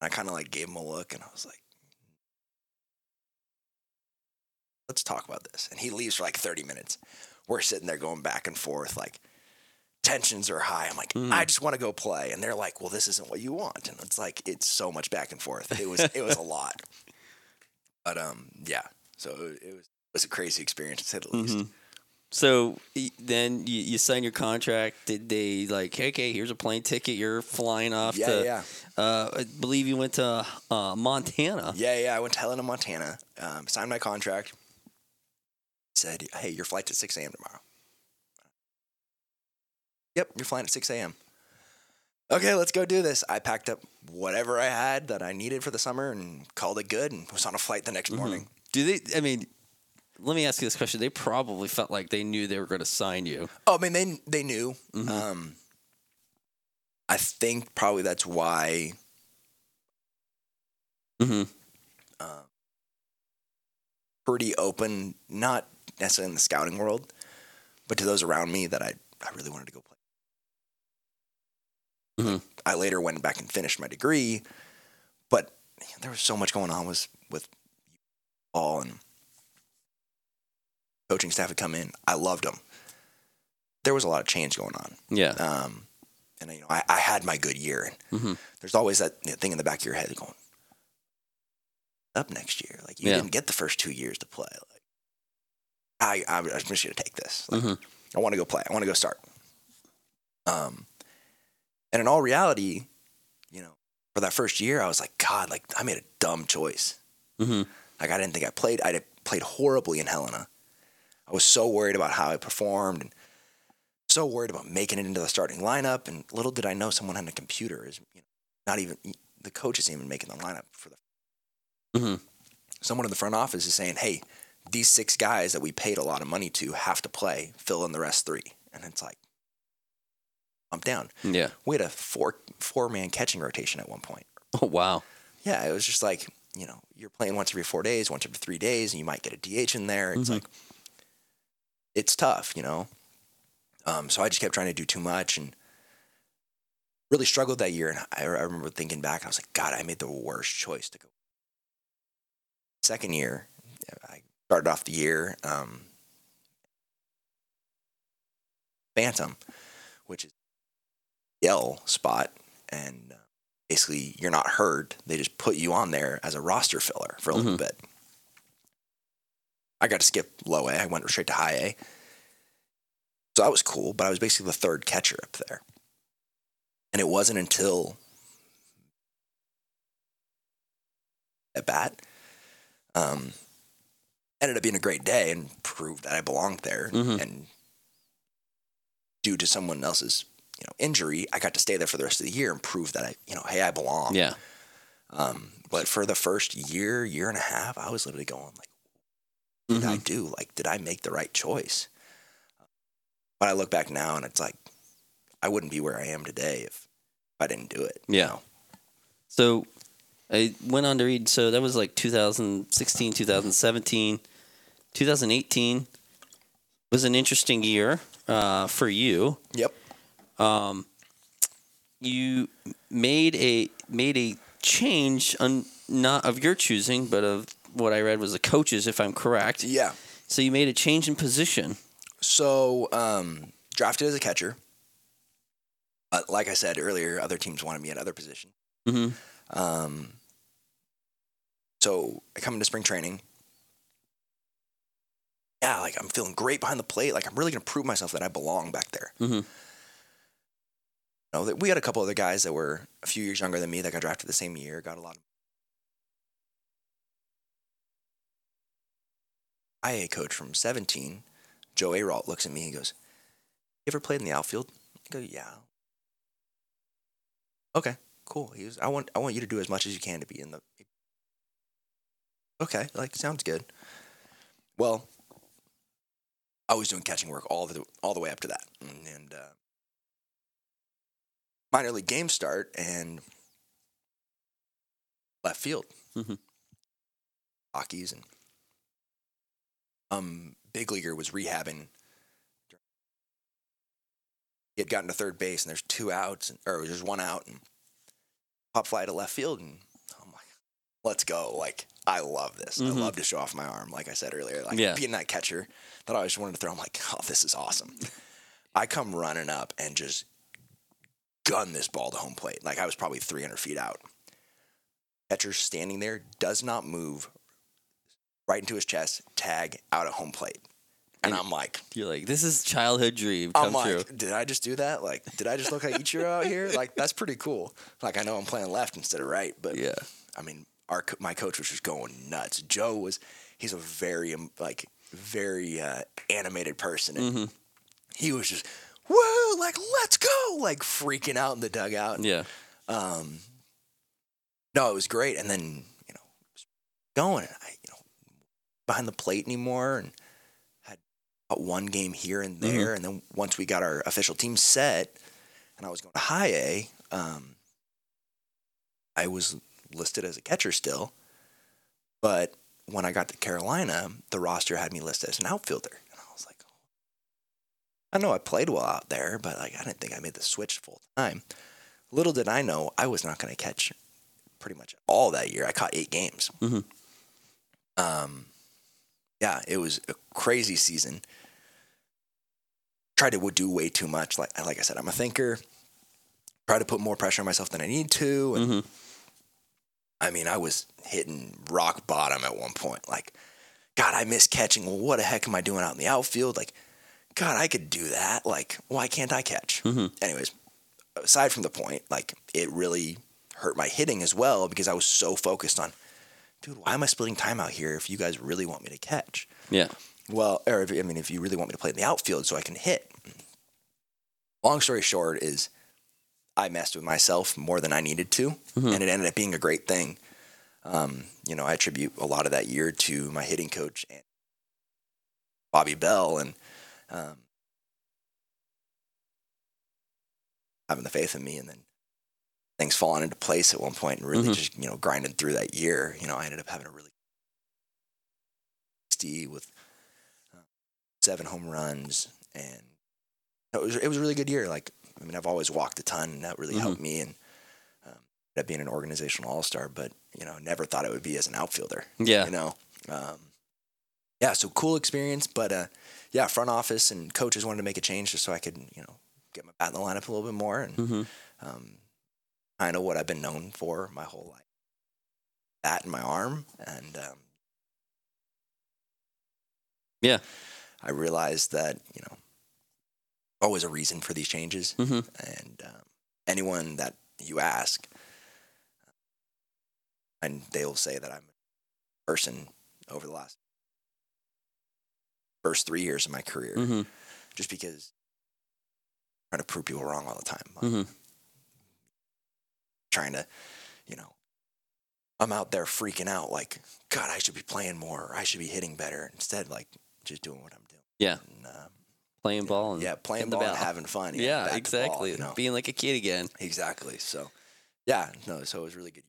I kind of like gave him a look, and I was like, "Let's talk about this." And he leaves for like thirty minutes. We're sitting there going back and forth, like tensions are high. I'm like, I just want to go play, and they're like, "Well, this isn't what you want," and it's like it's so much back and forth. It was it was a lot, [LAUGHS] but um, yeah. So it, was it was a crazy experience to say the least. Mhm. So then you, you sign your contract. Did they like, okay, here's a plane ticket. You're flying off Yeah, to, yeah. Uh, I believe you went to uh, Montana. Yeah, yeah. I went to Helena, Montana, um, signed my contract. Said, "Hey, your flight's at six a.m. tomorrow." Yep, you're flying at six a.m. Okay, let's go do this. I packed up whatever I had that I needed for the summer and called it good, and was on a flight the next morning. Do they? I mean, let me ask you this question. They probably felt like they knew they were going to sign you. Oh, I mean, they they knew. Um, I think probably that's why Mm-hmm. pretty open, not necessarily in the scouting world, but to those around me that I, I really wanted to go play. Mhm. I later went back and finished my degree, but there was so much going on with with ball and coaching staff had come in. I loved them. There was a lot of change going on. Yeah. Um, and you know, I, I had my good year, Mhm. there's always that thing in the back of your head going, "Up next year, like you Yeah. didn't get the first two years to play. Like, I, I'm just going to take this. Like, Mhm. I want to go play. I want to go start." Um, and in all reality, you know, for that first year, I was like, God, like I made a dumb choice. Mhm. Like I didn't think I played. I played horribly in Helena. I was so worried about how I performed and so worried about making it into the starting lineup. And little did I know someone on a computer is you know, not even the coach isn't even making the lineup for the. Mhm. Someone in the front office is saying, "Hey, these six guys that we paid a lot of money to have to play. Fill in the rest three. And it's like, I'm down. Yeah. We had a four four man catching rotation at one point. [LAUGHS] Oh wow. Yeah, it was just like you know you're playing once every four days, once every three days, and you might get a DH in there. It's Mhm. like it's tough, you know. Um, so I just kept trying to do too much and really struggled that year. And I, I remember thinking back, I was like, God, I made the worst choice to go. Second year, I started off the year um, Phantom, which is yell spot, and uh, basically you're not heard. They just put you on there as a roster filler for a little bit. I got to skip low A. I went straight to high A. So that was cool, but I was basically the third catcher up there. And it wasn't until at bat, um, ended up being a great day and proved that I belonged there. Mhm. And due to someone else's you know injury, I got to stay there for the rest of the year and prove that I you know hey I belong. Yeah. Um, but for the first year, year and a half, I was literally going like, what did I do? Like, did I make the right choice? But I look back now and it's like, I wouldn't be where I am today if I didn't do it. you Yeah. know? So I went on to read. So that was like 2016, 2017, 2018 was an interesting year uh, for you. Yep. Um, you made a made a change on not of your choosing, but of what I read was the coaches, if I'm correct. Yeah. So you made a change in position. So, um, drafted as a catcher. Uh, like I said earlier, other teams wanted me at other positions. hmm Um, so I come into spring training. Yeah, like I'm feeling great behind the plate. Like I'm really gonna prove myself that I belong back there. Mm-hmm. You know, that we had a couple other guys that were a few years younger than me that got drafted the same year. Got a lot of. IA coach from 17, Joe Ayrault, looks at me. He goes, "You ever played in the outfield?" I go, "Yeah." Okay, cool. He goes, "I want I want you to do as much as you can to be in the." Okay, like sounds good. Well, I was doing catching work all the all the way up to that, and, and uh, minor league games start and left field, Mhm. hockeys, and um, big leaguer was rehabbing. He had gotten to third base, and there's two outs, and, or there's one out, and pop fly to left field, and I'm like, let's go! Like I love this. Mhm. I love to show off my arm, like I said earlier. Like Yeah. being that catcher that I always wanted to throw. I'm like, oh, this is awesome. I come running up and just gun this ball to home plate. Like I was probably 300 feet out. Catcher standing there does not move. Right into his chest, tag out at home plate, and I'm like, You're like, this is childhood dream come I'm like, true. did I just do that? Like, did I just look like Ichiro out here? [LAUGHS] Like, that's pretty cool. Like, I know I'm playing left instead of right, but Yeah. I mean, our my coach was just going nuts. Joe was he's a very um, like very uh, animated person, and Mhm. he was just whoa, like let's go, like freaking out in the dugout. Yeah. Um, no, it was great, and then you know, going, and I behind the plate anymore, and had one game here and there, and then once we got our official team set, and I was going to high A, um, I was listed as a catcher still, but when I got to Carolina, the roster had me listed as an outfielder, and I was like, I know I played well out there, but like I didn't think I made the switch full time. Little did I know I was not going to catch pretty much all that year. I caught eight games. Mhm. Um, yeah, it was a crazy season. Tried to do way too much. Like like I said, I'm a thinker. Try to put more pressure on myself than I need to. And hmm I mean, I was hitting rock bottom at one point. Like, God, I miss catching. Well, what the heck am I doing out in the outfield? Like, God, I could do that. Like, why can't I catch? Mhm. Anyways, aside from the point, like, it really hurt my hitting as well because I was so focused on, dude, why am I splitting time out here if you guys really want me to catch? Yeah. Well, or if, I mean, if you really want me to play in the outfield so I can hit. Long story short is I messed with myself more than I needed to, Mhm. and it ended up being a great thing. Um, you know, I attribute a lot of that year to my hitting coach and Bobby Bell, and um, having the faith in me, and then things falling into place at one point, and really Mhm. just you know grinding through that year. You know, I ended up having a really with uh, seven home runs, and it was it was a really good year. Like I mean, I've always walked a ton, and that really Mhm. helped me, and um, ended up being an organizational all star. But you know, never thought it would be as an outfielder. Yeah. You know, um, yeah. So cool experience, but uh, yeah, front office and coaches wanted to make a change just so I could you know get my bat in the lineup a little bit more, and hmm um, kind of what I've been known for my whole life. That in my arm, and um, Yeah. I realized that you know always a reason for these changes, hmm and um, anyone that you ask, and they'll say that I'm a person over the last first three years of my career, Mm-hmm. just because I'm trying to prove people wrong all the time. Mhm. Trying to, you know, I'm out there freaking out like, God, I should be playing more. Or I should be hitting better. Instead, like, just doing what I'm doing. Yeah. And, uh, Playing ball and yeah, playing the ball and having fun. Yeah, back to ball, exactly. you know? Being like a kid again. Exactly. So, yeah, no, so it was really good.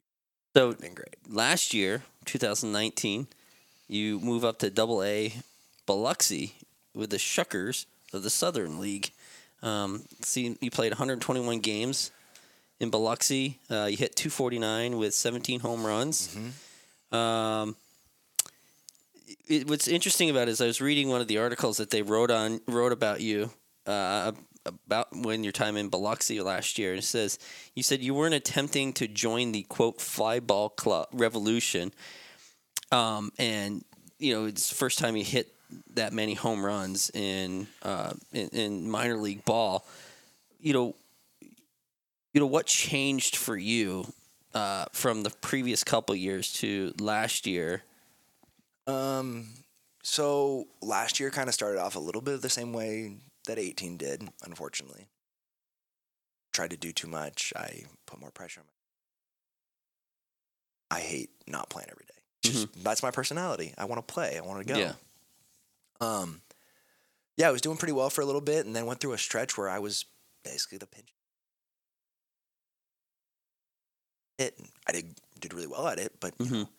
So Been great. last year, 2019, you move up to Double A Biloxi with the Shuckers of the Southern League. Um, see, you played 121 games in Biloxi. Uh, you hit 249 with 17 home runs. Um, it, what's interesting about it is I was reading one of the articles that they wrote on wrote about you uh, about when your time in Biloxi last year. And it says you said you weren't attempting to join the quote fly ball club revolution, um, and you know it's the first time you hit that many home runs in uh, in, in minor league ball. You know, you know what changed for you uh, from the previous couple years to last year. Um, so last year kind of started off a little bit the same way that 18 did, unfortunately. Tried to do too much. I put more pressure on my. I hate not playing every day. Just that's my personality. I want to play. I want to go. Yeah. Um, yeah, I was doing pretty well for a little bit, and then went through a stretch where I was basically the pinch hit. I did did really well at it, but you know,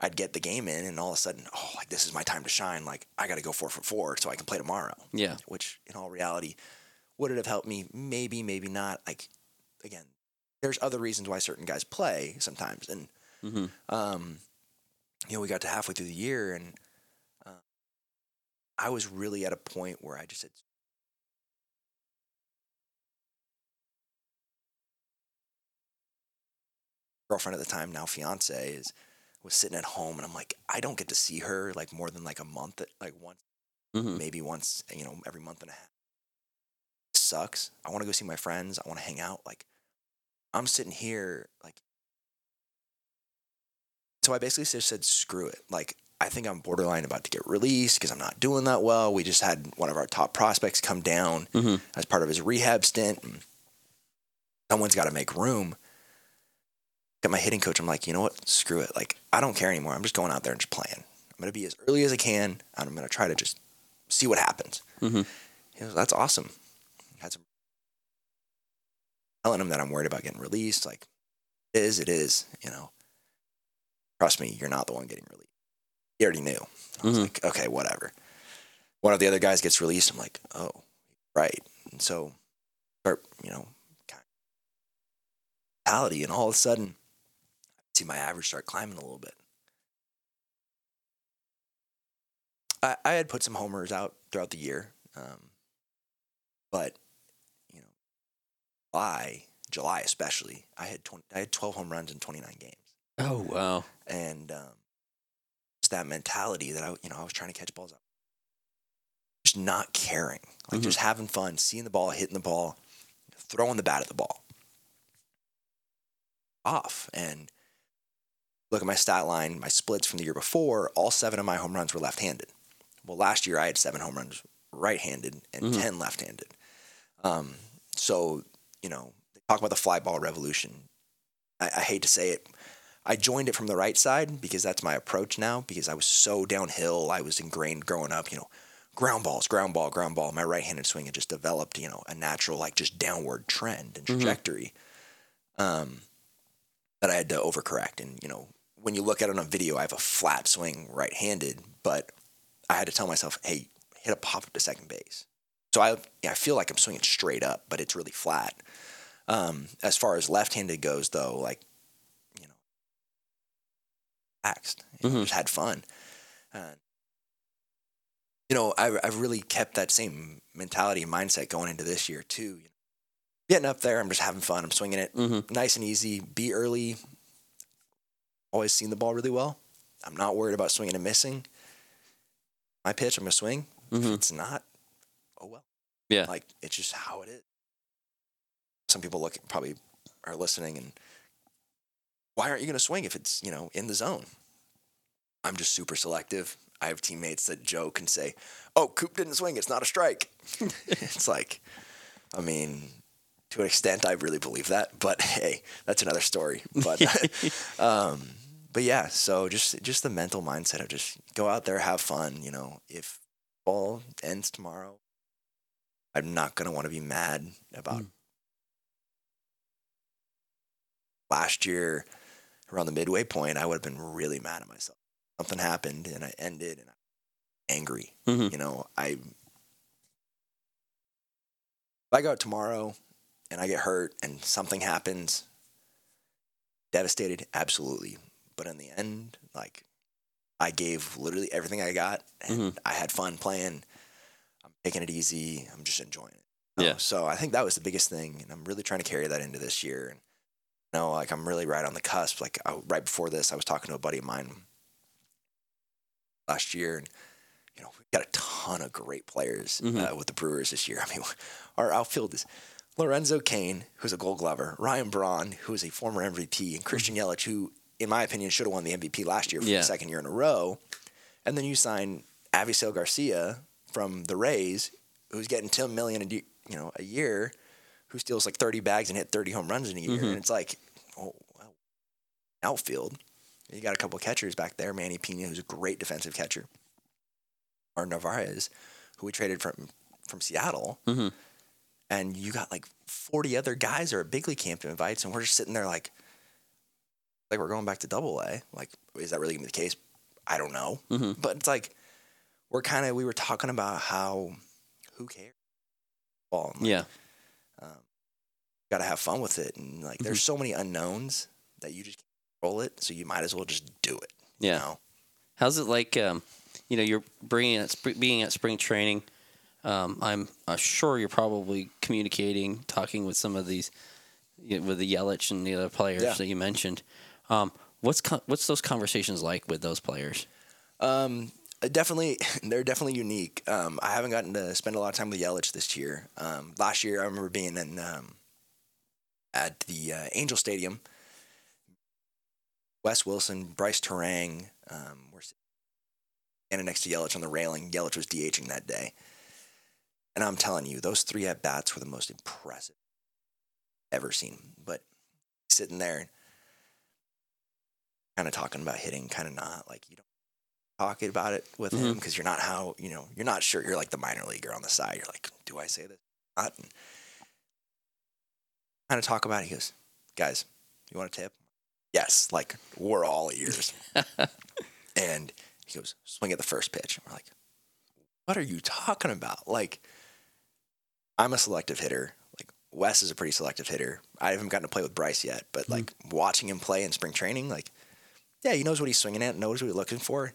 I'd get the game in, and all of a sudden, oh, like this is my time to shine. Like I got to go four for four so I can play tomorrow. Yeah. Which, in all reality, would it have helped me? Maybe, maybe not. Like again, there's other reasons why certain guys play sometimes, and Mhm. um, you know, we got to halfway through the year, and uh, I was really at a point where I just said, girlfriend at the time, now fiance, is was sitting at home, and I'm like, I don't get to see her like more than like a month, like once, Mhm. maybe once, you know, every month and a half. sucks. I want to go see my friends. I want to hang out. Like, I'm sitting here, like, so I basically just said, screw it. Like, I think I'm borderline about to get released because I'm not doing that well. We just had one of our top prospects come down Mhm. as part of his rehab stint. And someone's got to make room. Got my hitting coach. I'm like, you know what? Screw it. Like, I don't care anymore. I'm just going out there and just playing. I'm going to be as early as I can. And I'm going to try to just see what happens. Mhm. He goes, that's awesome. Had some telling him that I'm worried about getting released. Like, it is, it is, you know. Trust me, you're not the one getting released. He already knew. I was Mhm. like, okay, whatever. One of the other guys gets released. I'm like, oh, right. And so, start, you know, kind of mentality, and all of a sudden, see my average start climbing a little bit. I, I had put some homers out throughout the year, um, but you know, July, July especially, I had 20, I had 12 home runs in 29 games Oh wow. and um, just that mentality that I, you know, I was trying to catch balls up, just not caring, like Mhm. just having fun, seeing the ball, hitting the ball, throwing the bat at the ball, off, and look at my stat line, my splits from the year before. All seven of my home runs were left-handed. Well, last year I had seven home runs right-handed and Mhm. ten left-handed. Um, so you know, they talk about the fly ball revolution. I, I hate to say it, I joined it from the right side because that's my approach now because I was so downhill. I was ingrained growing up, you know, ground balls, ground ball, ground ball. My right handed swing had just developed, you know, a natural, like just downward trend and trajectory um, that I had to overcorrect. And, you know, when you look at it on a video, I have a flat swing right handed, but I had to tell myself, hey, hit a pop up to second base. So I, I feel like I'm swinging straight up, but it's really flat. Um, as far as left handed goes, though, like, you know, relaxed, you know, Mhm. just had fun. And, you know, I, I've really kept that same mentality and mindset going into this year, too. You know, getting up there, I'm just having fun. I'm swinging it mm-hmm. nice and easy, be early. Always seen the ball really well. I'm not worried about swinging and missing. My pitch, I'm going to swing. If Mhm. it's not, oh well. Yeah. Like, it's just how it is. Some people look probably are listening and why aren't you going to swing if it's, you know, in the zone? I'm just super selective. I have teammates that joke and say, "Oh, Coop didn't swing. It's not a strike." [LAUGHS] it's like, I mean, to an extent, I really believe that. But [LAUGHS] hey, that's another story. But, [LAUGHS] [LAUGHS] um, but yeah. So just just the mental mindset of just go out there, have fun. You know, if ball ends tomorrow, I'm not gonna want to be mad about. Mm. Last year, around the midway point, I would have been really mad at myself. Something happened and I ended and I'm angry. Mhm. You know, I if I go out tomorrow and I get hurt and something happens, devastated, absolutely. But in the end, like I gave literally everything I got and mm-hmm. I had fun playing. I'm taking it easy. I'm just enjoying it. know? Yeah. So I think that was the biggest thing, and I'm really trying to carry that into this year. And you know, like I'm really right on the cusp. Like I, right before this, I was talking to a buddy of mine last year, and you know, we got a ton of great players mm-hmm. uh, with the Brewers this year. [LAUGHS] I mean, our outfield is Lorenzo Cain, who's a Gold Glover, Ryan Braun, who is a former MVP, and Christian Yelich, who, in my opinion, should have won the MVP last year for Yeah. the second year in a row. And then you sign Avisail Garcia from the Rays, who's getting ten million a you know a year, who steals like thirty bags and hit thirty home runs in a year, and it's like, oh, well, outfield. You got a couple of catchers back there. Manny Piña, who's a great defensive catcher, or Narvaez, who we traded from from Seattle, Mhm. And you got like forty other guys are at big league camp to invites, and we're just sitting there like, like we're going back to Double A. Like, is that really gonna be the case? I don't know, Mhm. but it's like we're kind of we were talking about how who cares. Ball, like, Yeah. got to have fun with it, and like there's Mm-hmm. so many unknowns that you just can't control it, so you might as well just do it. you Yeah. know? How's it like? Um, you know, you're bringing at being at spring training. Um, I'm uh, sure you're probably communicating, talking with some of these, you know, with the Yelich and the other players Yeah. that you mentioned. Um, what's con- what's those conversations like with those players? Um, uh, definitely, [LAUGHS] they're definitely unique. Um, I haven't gotten to spend a lot of time with Yelich this year. Um, last year, I remember being in um, at the uh, Angel Stadium. Wes Wilson, Brice Turang, um, were standing next to Yelich on the railing. Yelich was DHing that day, and I'm telling you, those three at bats were the most impressive ever seen. But sitting there, kind of talking about hitting, kind of not like you don't talking about it with him Mhm. because you're not how you know you're not sure you're like the minor leaguer on the side. You're like do i say this not? And kind of talk about it. He goes guys you want a tip? Yes. Like we're all ears. [LAUGHS] And he goes swing at the first pitch. And we're like what are you talking about? Like i'm a selective hitter like wes is a pretty selective hitter i haven't gotten to play with brice yet but hmm. like watching him play in spring training like yeah, he knows what he's swinging at, knows what he's looking for.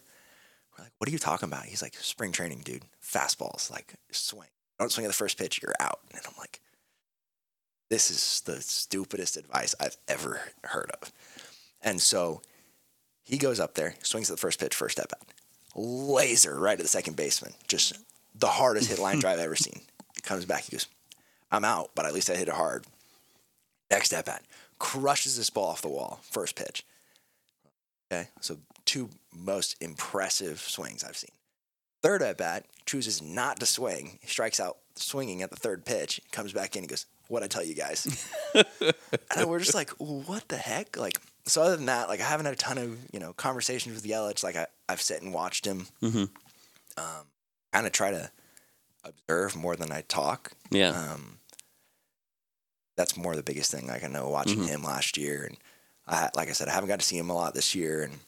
We're like, what are you talking about? He's like, spring training, dude. Fastballs, like swing. Don't swing at the first pitch, you're out. And I'm like, this is the stupidest advice I've ever heard of. And so he goes up there, swings at the first pitch, first step out, laser right at the second baseman. Just the hardest hit line [LAUGHS] drive I've ever seen. Comes back, he goes, I'm out, but at least I hit it hard. Next step bat, crushes this ball off the wall, first pitch. Okay, so two most impressive swings I've seen. Third at bat, chooses not to swing. He strikes out swinging at the third pitch. Comes back in. He goes, "What I tell you guys?" [LAUGHS] and we're just like, "What the heck?" Like, so other than that, like I haven't had a ton of you know conversations with Yelich. Like I, I've sat and watched him. Mhm. Um, kind of try to observe more than I talk. Yeah. Um, that's more the biggest thing. Like I know watching Mhm. him last year, and I, like I said, I haven't got to see him a lot this year, and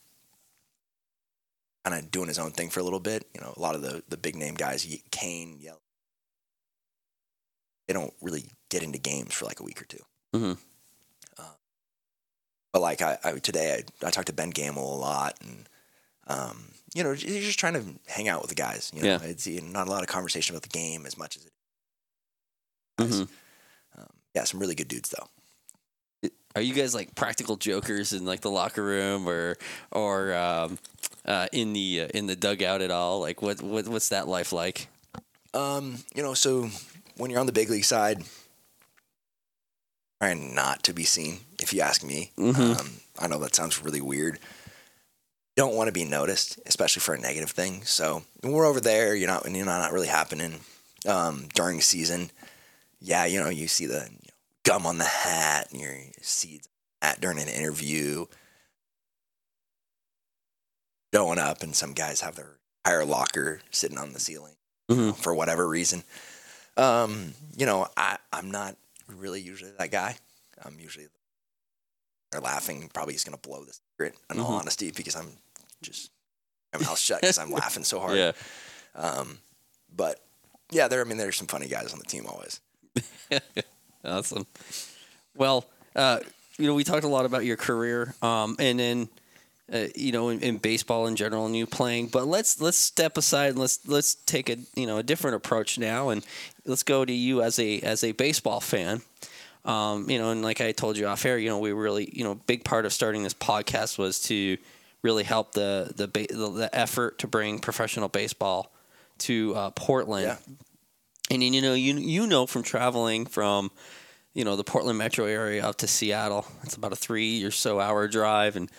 kind of doing his own thing for a little bit. You know, a lot of the the big name guys, Cain, Yell, they don't really get into games for like a week or 2 Mhm. Uh, but like I, I today, I, I talked to Ben Gamel a lot, and um, you know, you're just trying to hang out with the guys. You know, Yeah. it's you know, not a lot of conversation about the game as much as it. Mhm. Um, yeah, some really good dudes though. Are you guys like practical jokers in like the locker room or or um, uh, in the uh, in the dugout at all? Like what, what what's that life like? Um, you know, so when you're on the big league side, trying not to be seen, if you ask me. Mhm. Um, I know that sounds really weird. Don't want to be noticed, especially for a negative thing. So we're over there, you're not, you're not really happening um, during season. Yeah, you know, you see the you know, gum on the hat and your seeds at during an interview. Going up, and some guys have their entire locker sitting on the ceiling you know, for whatever reason. Um, you know, I, I'm not really usually that guy. I'm usually they're laughing. Probably he's gonna blow the secret. In all honesty, because I'm just my mouth shut because I'm [LAUGHS] laughing so hard. Yeah. Um, but yeah, there. I mean, there's some funny guys on the team always. [LAUGHS] Awesome. Well, uh, you know, we talked a lot about your career, um, and then, uh, you know, in, in baseball in general, and you playing. But let's let's step aside and let's let's take a you know a different approach now, and let's go to you as a as a baseball fan. Um, you know, and like I told you off air, you know, we really, you know, big part of starting this podcast was to really help the the ba- the, the effort to bring professional baseball to uh, Portland. Yeah. And you know, you you know from traveling from, you know, the Portland metro area up to Seattle, it's about a three or so hour drive, and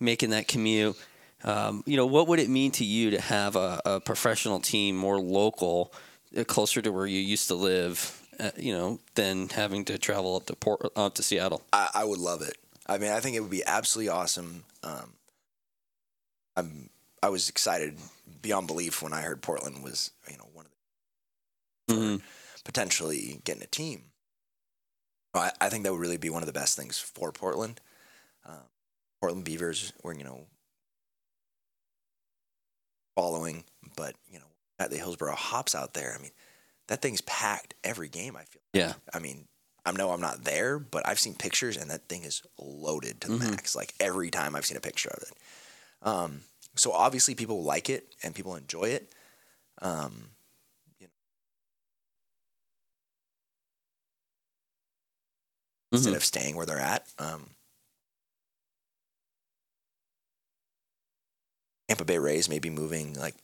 making that commute. Um, you know, what would it mean to you to have a, a professional team more local, uh, closer to where you used to live? Uh, you know, than having to travel up to Port up to Seattle. I, I would love it. I mean, I think it would be absolutely awesome. Um, I'm I was excited beyond belief when I heard Portland was you know one of the Mhm. potentially getting a team. I, I think that would really be one of the best things for Portland. Um, Portland Beavers were you know following, but you know at the Hillsboro Hops out there. I mean, that thing's packed every game. I feel. Yeah. I mean, I know I'm not there, but I've seen pictures, and that thing is loaded to the Mhm. max. Like every time I've seen a picture of it. Um, so obviously, people like it and people enjoy it. Um, you know, instead Mhm. of staying where they're at. Um, Tampa Bay Rays may be moving like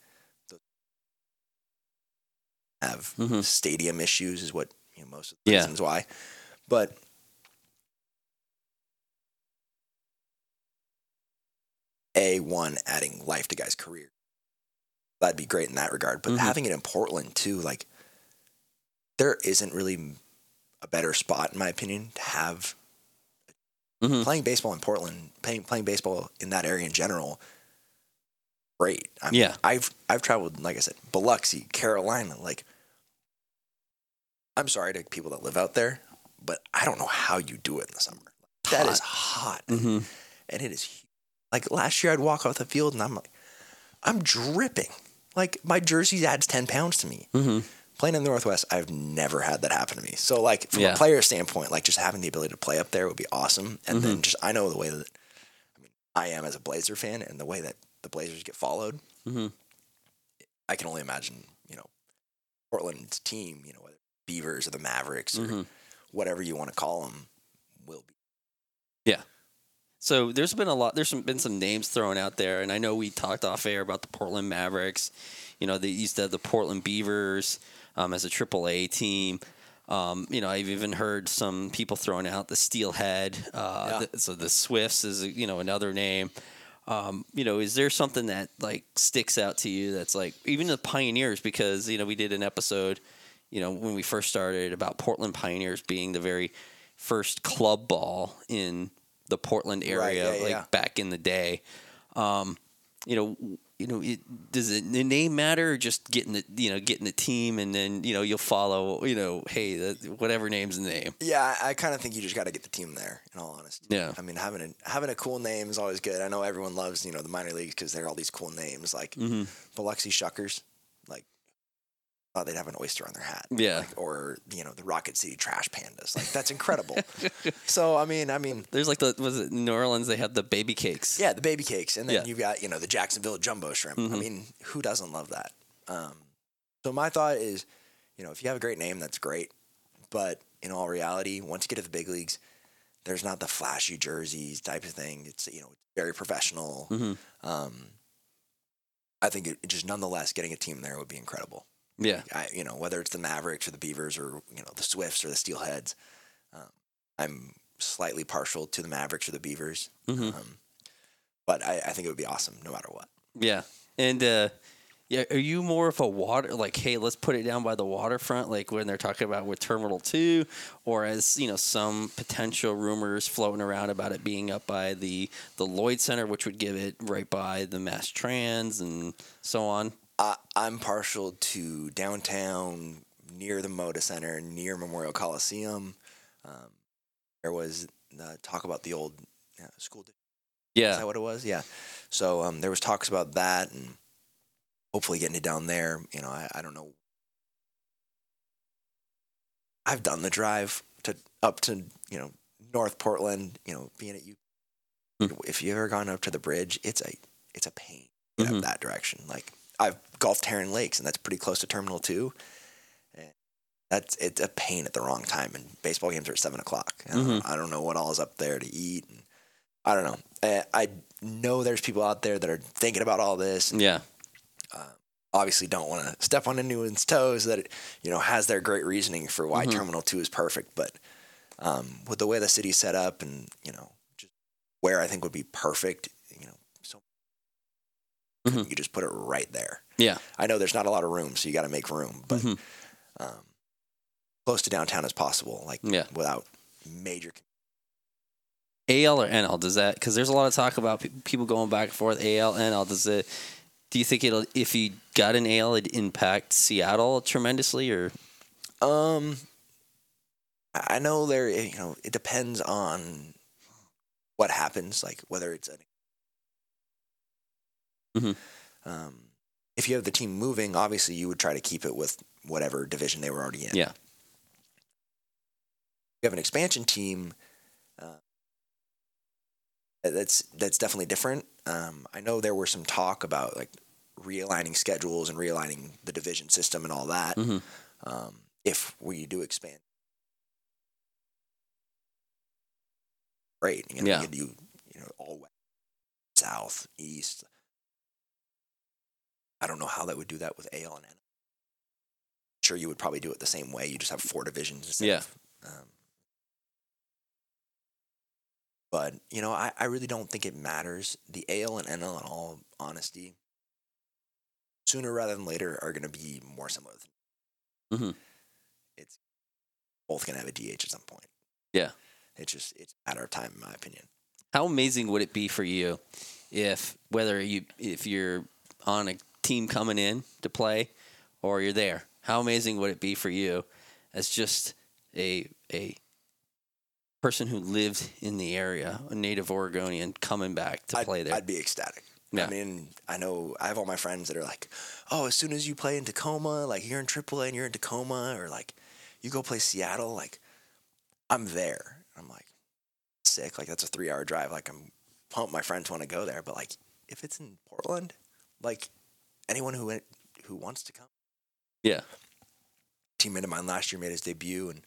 have Mhm. stadium issues is what you know most of the Yeah. reasons why, but a one adding life to guys' career that'd be great in that regard. But Mhm. having it in Portland too, like there isn't really a better spot in my opinion to have Mhm. playing baseball in Portland, playing playing baseball in that area in general. Great. I mean, Yeah. I've I've traveled, like I said, Biloxi, Carolina. Like, I'm sorry to people that live out there, but I don't know how you do it in the summer. That is hot, Mhm. and it is like last year. I'd walk off the field and I'm like, I'm dripping. Like my jersey adds ten pounds to me. Mhm. Playing in the Northwest, I've never had that happen to me. So, like from Yeah. a player standpoint, like just having the ability to play up there would be awesome. And Mm-hmm. then just I know the way that I mean I am as a Blazer fan, and the way that the Blazers get followed. Mhm. I can only imagine, you know, Portland's team, you know, whether Beavers or the Mavericks or Mhm. whatever you want to call them, will be. So there's been a lot. There's some, been some names thrown out there, and I know we talked off air about the Portland Mavericks. You know, they used to have the Portland Beavers um, as a AAA team. Um, you know, I've even heard some people throwing out the Steelhead. Uh, Yeah. the- so the Swifts is you know another name. Um, you know, is there something that like sticks out to you that's like even the Pioneers? Because you know we did an episode, you know, when we first started about Portland Pioneers being the very first club ball in the Portland Right, area, yeah, like yeah. back in the day. Um, you know, you know, it, does it, the name matter or just getting the you know getting the team and then you know you'll follow you know hey the, whatever name's the name. Yeah, I, I kind of think you just got to get the team there. In all honesty, Yeah. I mean, having a having a cool name is always good. I know everyone loves you know the minor leagues because they're all these cool names like Mm-hmm. Biloxi Shuckers. Thought they'd have an oyster on their hat. Yeah. Like, or you know the Rocket City Trash Pandas. Like that's incredible. [LAUGHS] so I mean, I mean, There's like the was it New Orleans they had the baby cakes. yeah, the baby cakes, and then Yeah. Mm-hmm. you've got you know the Jacksonville Jumbo Shrimp. I mean, who doesn't love that? Um, so my thought is, you know, if you have a great name, that's great. But in all reality, once you get to the big leagues, there's not the flashy jerseys type of thing. It's you know very professional. Mm-hmm. Um, I think it just nonetheless getting a team there would be incredible. Yeah. I, you know, whether it's the Mavericks or the Beavers or you know the Swifts or the Steelheads, um, I'm slightly partial to the Mavericks or the Beavers. Mhm. Um, but I, I think it would be awesome no matter what. Yeah. And uh yeah, are you more of a water like, hey, let's put it down by the waterfront, like when they're talking about with Terminal Two, or as you know, some potential rumors floating around about it being up by the the Lloyd Center, which would give it right by the Mass Trans and so on. I, I'm partial to downtown, near the Moda Center, near Memorial Coliseum. Um, there was uh, talk about the old uh, school. Yeah. Is that what it was? Yeah. So um, there was talks about that, and hopefully getting it down there. You know, I, I don't know. I've done the drive to up to you know North Portland. You know, being at you. Hmm. If you ever gone up to the bridge, it's a it's a pain Mhm. that direction. Like I've golfed Heron Lakes, and that's pretty close to Terminal Two. And that's it's a pain at the wrong time. And baseball games are at seven o'clock. I don't, Mhm. I don't know what all is up there to eat. And I don't know. I, I know there's people out there that are thinking about all this. And Yeah. obviously, don't want to step on anyone's toes. That you know has their great reasoning for why Mhm. Terminal Two is perfect. But um, with the way the city's set up, and you know, just where I think would be perfect. You know, so Mhm. you just put it right there. Yeah. I know there's not a lot of room, so you got to make room, but Mhm. um, close to downtown as possible, like Yeah. without major. AL or NL? Does that because there's a lot of talk about pe- people going back and forth AL NL. Does it? Do you think it'll if you got an AL, it'd impact Seattle tremendously or? Um, I I know there. You know, it depends on what happens, like whether it's an. Mhm. Um, if you have the team moving, obviously you would try to keep it with whatever division they were already in. Yeah. you have an expansion team, uh, that's that's definitely different. Um, I know there were some talk about like realigning schedules and realigning the division system and all that. Mhm. Um, if we do expand, great. You know, Yeah. you, do, you know all west, south, east. I don't know how that would do that with AL and N. Sure, you would probably do it the same way. You just have four divisions instead Yeah. of um, but you know, I, I really don't think it matters. The AL and NL, in all honesty, sooner rather than later, are going to be more similar. Mm-hmm. It's both going to have a DH at some point. Yeah. It's just it's a matter of time, in my opinion. How amazing would it be for you if whether you if you're on a team coming in to play or you're there? How amazing would it be for you as just a a person who lived in the area, a native Oregonian coming back to I'd, play there? I'd be ecstatic. Yeah. I mean, I know I have all my friends that are like, "Oh, as soon as you play in Tacoma, like you're in AAA and you're in Tacoma, or like you go play Seattle, like I'm there." I'm like, sick. Like that's a three hour drive. Like I'm pumped. My friends want to go there, but like if it's in Portland, like anyone who went, who wants to come. yeah. Teammate of mine last year made his debut, and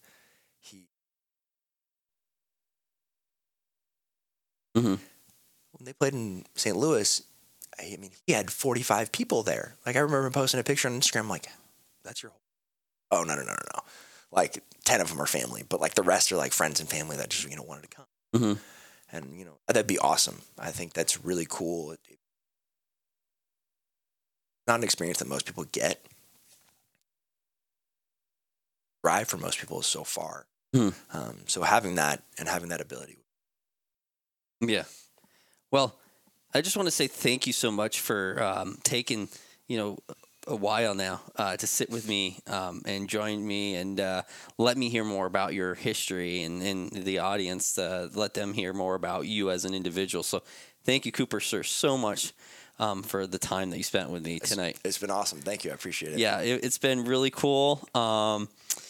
he. Mhm. When they played in St. Louis, I mean, he had 45 people there. Like, I remember posting a picture on Instagram, like, that's your whole. Oh, no, no, no, no, no. Like, 10 of them are family, but like the rest are like friends and family that just, you know, wanted to come. Mhm. And, you know, that'd be awesome. I think that's really cool. It- not an experience that most people get. Drive for most people is so far. Hmm. Um, so having that and having that ability. Yeah. Well, I just want to say thank you so much for um, taking, you know, a while now uh, to sit with me um, and join me and uh, let me hear more about your history and, and the audience, uh, let them hear more about you as an individual. So thank you, Cooper, sir, so much um, for the time that you spent with me tonight. It's been awesome. Thank you. I appreciate it. Yeah, it, it's been really cool. Um,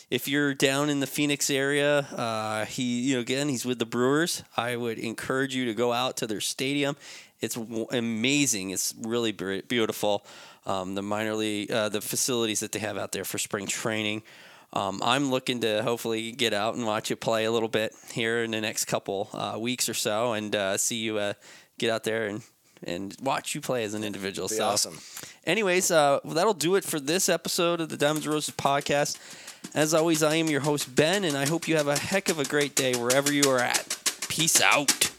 if you're down in the Phoenix area, uh, he, you know, again, he's with the Brewers. I would encourage you to go out to their stadium. It's w- amazing. It's really br- beautiful. Um, the minor league, uh, the facilities that they have out there for spring training. Um, I'm looking to hopefully get out and watch you play a little bit here in the next couple uh, weeks or so, and uh, see you uh, get out there and and watch you play as an individual. So awesome. anyways, uh, that'll do it for this episode of the Diamonds and Roses podcast. As always, I am your host, Ben, and I hope you have a heck of a great day wherever you are at. Peace out.